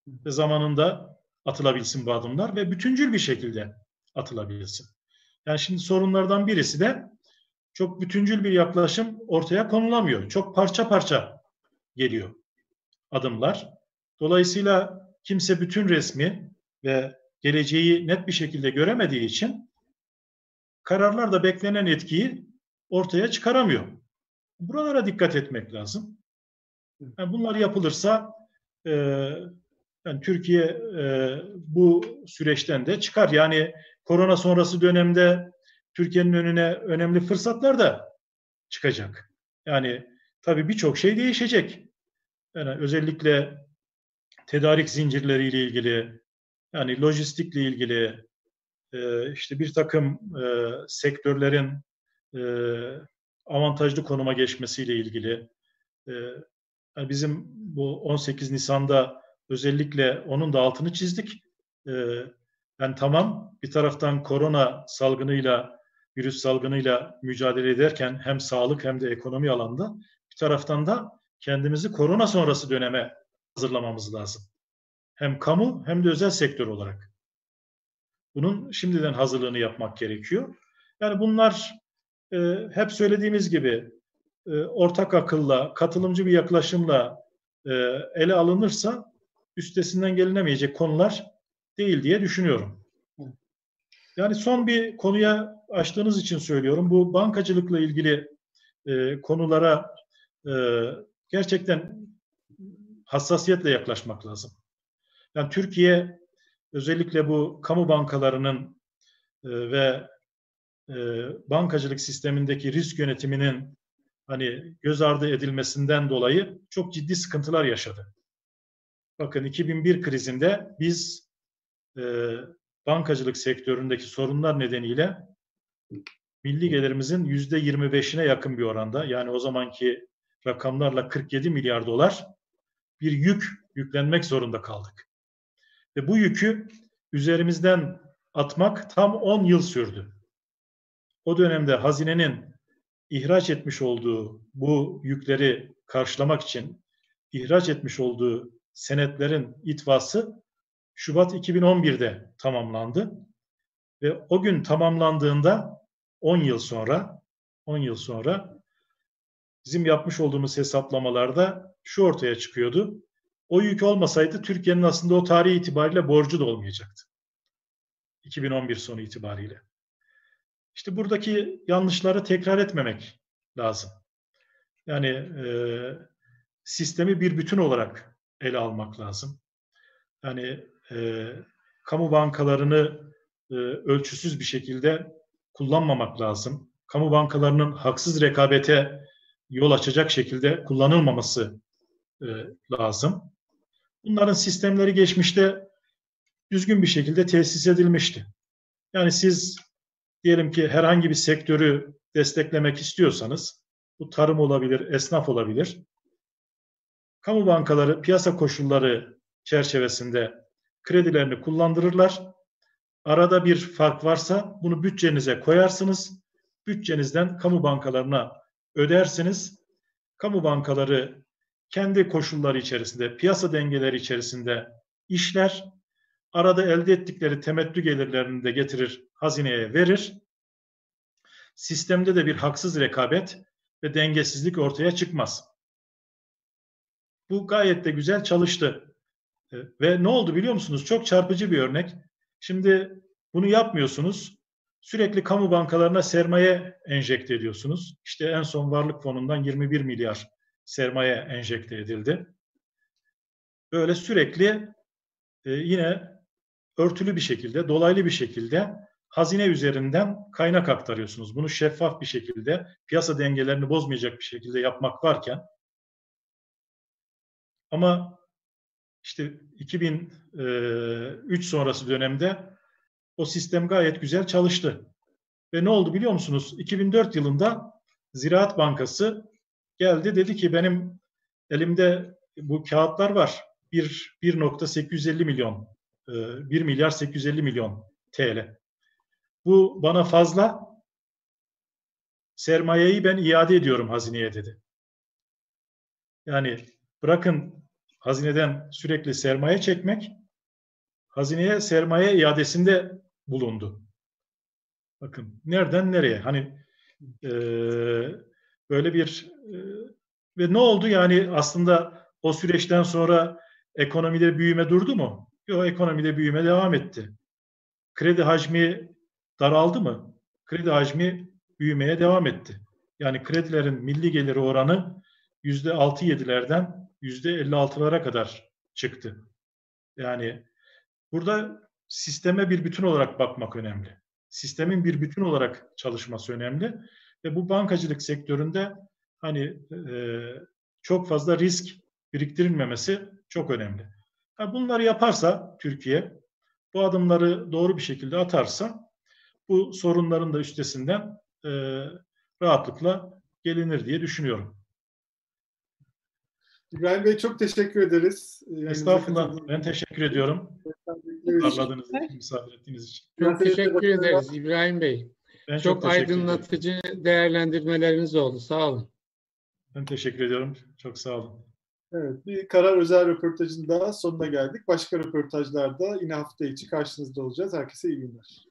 Speaker 2: ve zamanında atılabilsin bu adımlar ve bütüncül bir şekilde atılabilsin. Yani şimdi sorunlardan birisi de çok bütüncül bir yaklaşım ortaya konulamıyor. Çok parça parça geliyor adımlar. Dolayısıyla kimse bütün resmi ve geleceği net bir şekilde göremediği için kararlar da beklenen etkiyi ortaya çıkaramıyor. Buralara dikkat etmek lazım. Yani bunlar yapılırsa e, yani Türkiye e, bu süreçten de çıkar. Yani korona sonrası dönemde Türkiye'nin önüne önemli fırsatlar da çıkacak. Yani tabii birçok şey değişecek. Yani özellikle tedarik zincirleriyle ilgili, yani lojistikle ilgili, e, işte bir takım e, sektörlerin e, avantajlı konuma geçmesiyle ilgili, yani bizim bu 18 Nisan'da özellikle onun da altını çizdik. yani tamam bir taraftan korona salgınıyla, virüs salgınıyla mücadele ederken hem sağlık hem de ekonomi alanda bir taraftan da kendimizi korona sonrası döneme hazırlamamız lazım. Hem kamu hem de özel sektör olarak. Bunun şimdiden hazırlığını yapmak gerekiyor. Yani bunlar e, hep söylediğimiz gibi e, ortak akılla, katılımcı bir yaklaşımla e, ele alınırsa üstesinden gelinemeyecek konular değil diye düşünüyorum. Yani son bir konuya açtığınız için söylüyorum. Bu bankacılıkla ilgili e, konulara e, gerçekten hassasiyetle yaklaşmak lazım. Yani Türkiye özellikle bu kamu bankalarının e, ve e, bankacılık sistemindeki risk yönetiminin hani göz ardı edilmesinden dolayı çok ciddi sıkıntılar yaşadı. Bakın 2001 krizinde biz e, bankacılık sektöründeki sorunlar nedeniyle milli gelirimizin yüzde 25'ine yakın bir oranda yani o zamanki rakamlarla 47 milyar dolar bir yük yüklenmek zorunda kaldık. Ve bu yükü üzerimizden atmak tam 10 yıl sürdü. O dönemde hazinenin ihraç etmiş olduğu bu yükleri karşılamak için ihraç etmiş olduğu senetlerin itvası Şubat 2011'de tamamlandı. Ve o gün tamamlandığında 10 yıl sonra 10 yıl sonra bizim yapmış olduğumuz hesaplamalarda şu ortaya çıkıyordu. O yük olmasaydı Türkiye'nin aslında o tarih itibariyle borcu da olmayacaktı. 2011 sonu itibariyle. İşte buradaki yanlışları tekrar etmemek lazım. Yani e, sistemi bir bütün olarak ele almak lazım. Yani e, kamu bankalarını e, ölçüsüz bir şekilde kullanmamak lazım. Kamu bankalarının haksız rekabete yol açacak şekilde kullanılmaması e, lazım. Bunların sistemleri geçmişte düzgün bir şekilde tesis edilmişti. Yani siz diyelim ki herhangi bir sektörü desteklemek istiyorsanız bu tarım olabilir, esnaf olabilir. Kamu bankaları piyasa koşulları çerçevesinde kredilerini kullandırırlar. Arada bir fark varsa bunu bütçenize koyarsınız. Bütçenizden kamu bankalarına ödersiniz. Kamu bankaları kendi koşulları içerisinde, piyasa dengeleri içerisinde işler. Arada elde ettikleri temettü gelirlerini de getirir, hazineye verir. Sistemde de bir haksız rekabet ve dengesizlik ortaya çıkmaz. Bu gayet de güzel çalıştı. E, ve ne oldu biliyor musunuz? Çok çarpıcı bir örnek. Şimdi bunu yapmıyorsunuz. Sürekli kamu bankalarına sermaye enjekte ediyorsunuz. İşte en son varlık fonundan 21 milyar sermaye enjekte edildi. Böyle sürekli e, yine örtülü bir şekilde, dolaylı bir şekilde hazine üzerinden kaynak aktarıyorsunuz. Bunu şeffaf bir şekilde, piyasa dengelerini bozmayacak bir şekilde yapmak varken ama işte 2003 sonrası dönemde o sistem gayet güzel çalıştı. Ve ne oldu biliyor musunuz? 2004 yılında Ziraat Bankası geldi dedi ki benim elimde bu kağıtlar var. 1.850 milyon 1 milyar 850 milyon TL. Bu bana fazla. Sermayeyi ben iade ediyorum hazineye dedi. Yani bırakın hazineden sürekli sermaye çekmek, hazineye sermaye iadesinde bulundu. Bakın nereden nereye? Hani e, böyle bir e, ve ne oldu yani aslında o süreçten sonra ekonomide büyüme durdu mu? Yok ekonomide büyüme devam etti. Kredi hacmi daraldı mı? Kredi hacmi büyümeye devam etti. Yani kredilerin milli geliri oranı yüzde altı yedilerden yüzde elli altılara kadar çıktı. Yani burada sisteme bir bütün olarak bakmak önemli. Sistemin bir bütün olarak çalışması önemli. Ve bu bankacılık sektöründe hani e, çok fazla risk biriktirilmemesi çok önemli. Yani bunları yaparsa Türkiye, bu adımları doğru bir şekilde atarsa bu sorunların da üstesinden e, rahatlıkla gelinir diye düşünüyorum.
Speaker 1: İbrahim Bey çok teşekkür ederiz.
Speaker 2: Estağfurullah. Ben teşekkür ediyorum. ağırladığınız için, misafir ettiğiniz için.
Speaker 3: Çok teşekkür ederiz İbrahim Bey.
Speaker 2: Ben
Speaker 3: çok,
Speaker 2: çok
Speaker 3: aydınlatıcı ederim. değerlendirmeleriniz oldu. Sağ olun.
Speaker 2: Ben teşekkür ediyorum. Çok sağ olun.
Speaker 1: Evet, bir karar özel röportajın daha sonuna geldik. Başka röportajlarda yine hafta içi karşınızda olacağız. Herkese iyi günler.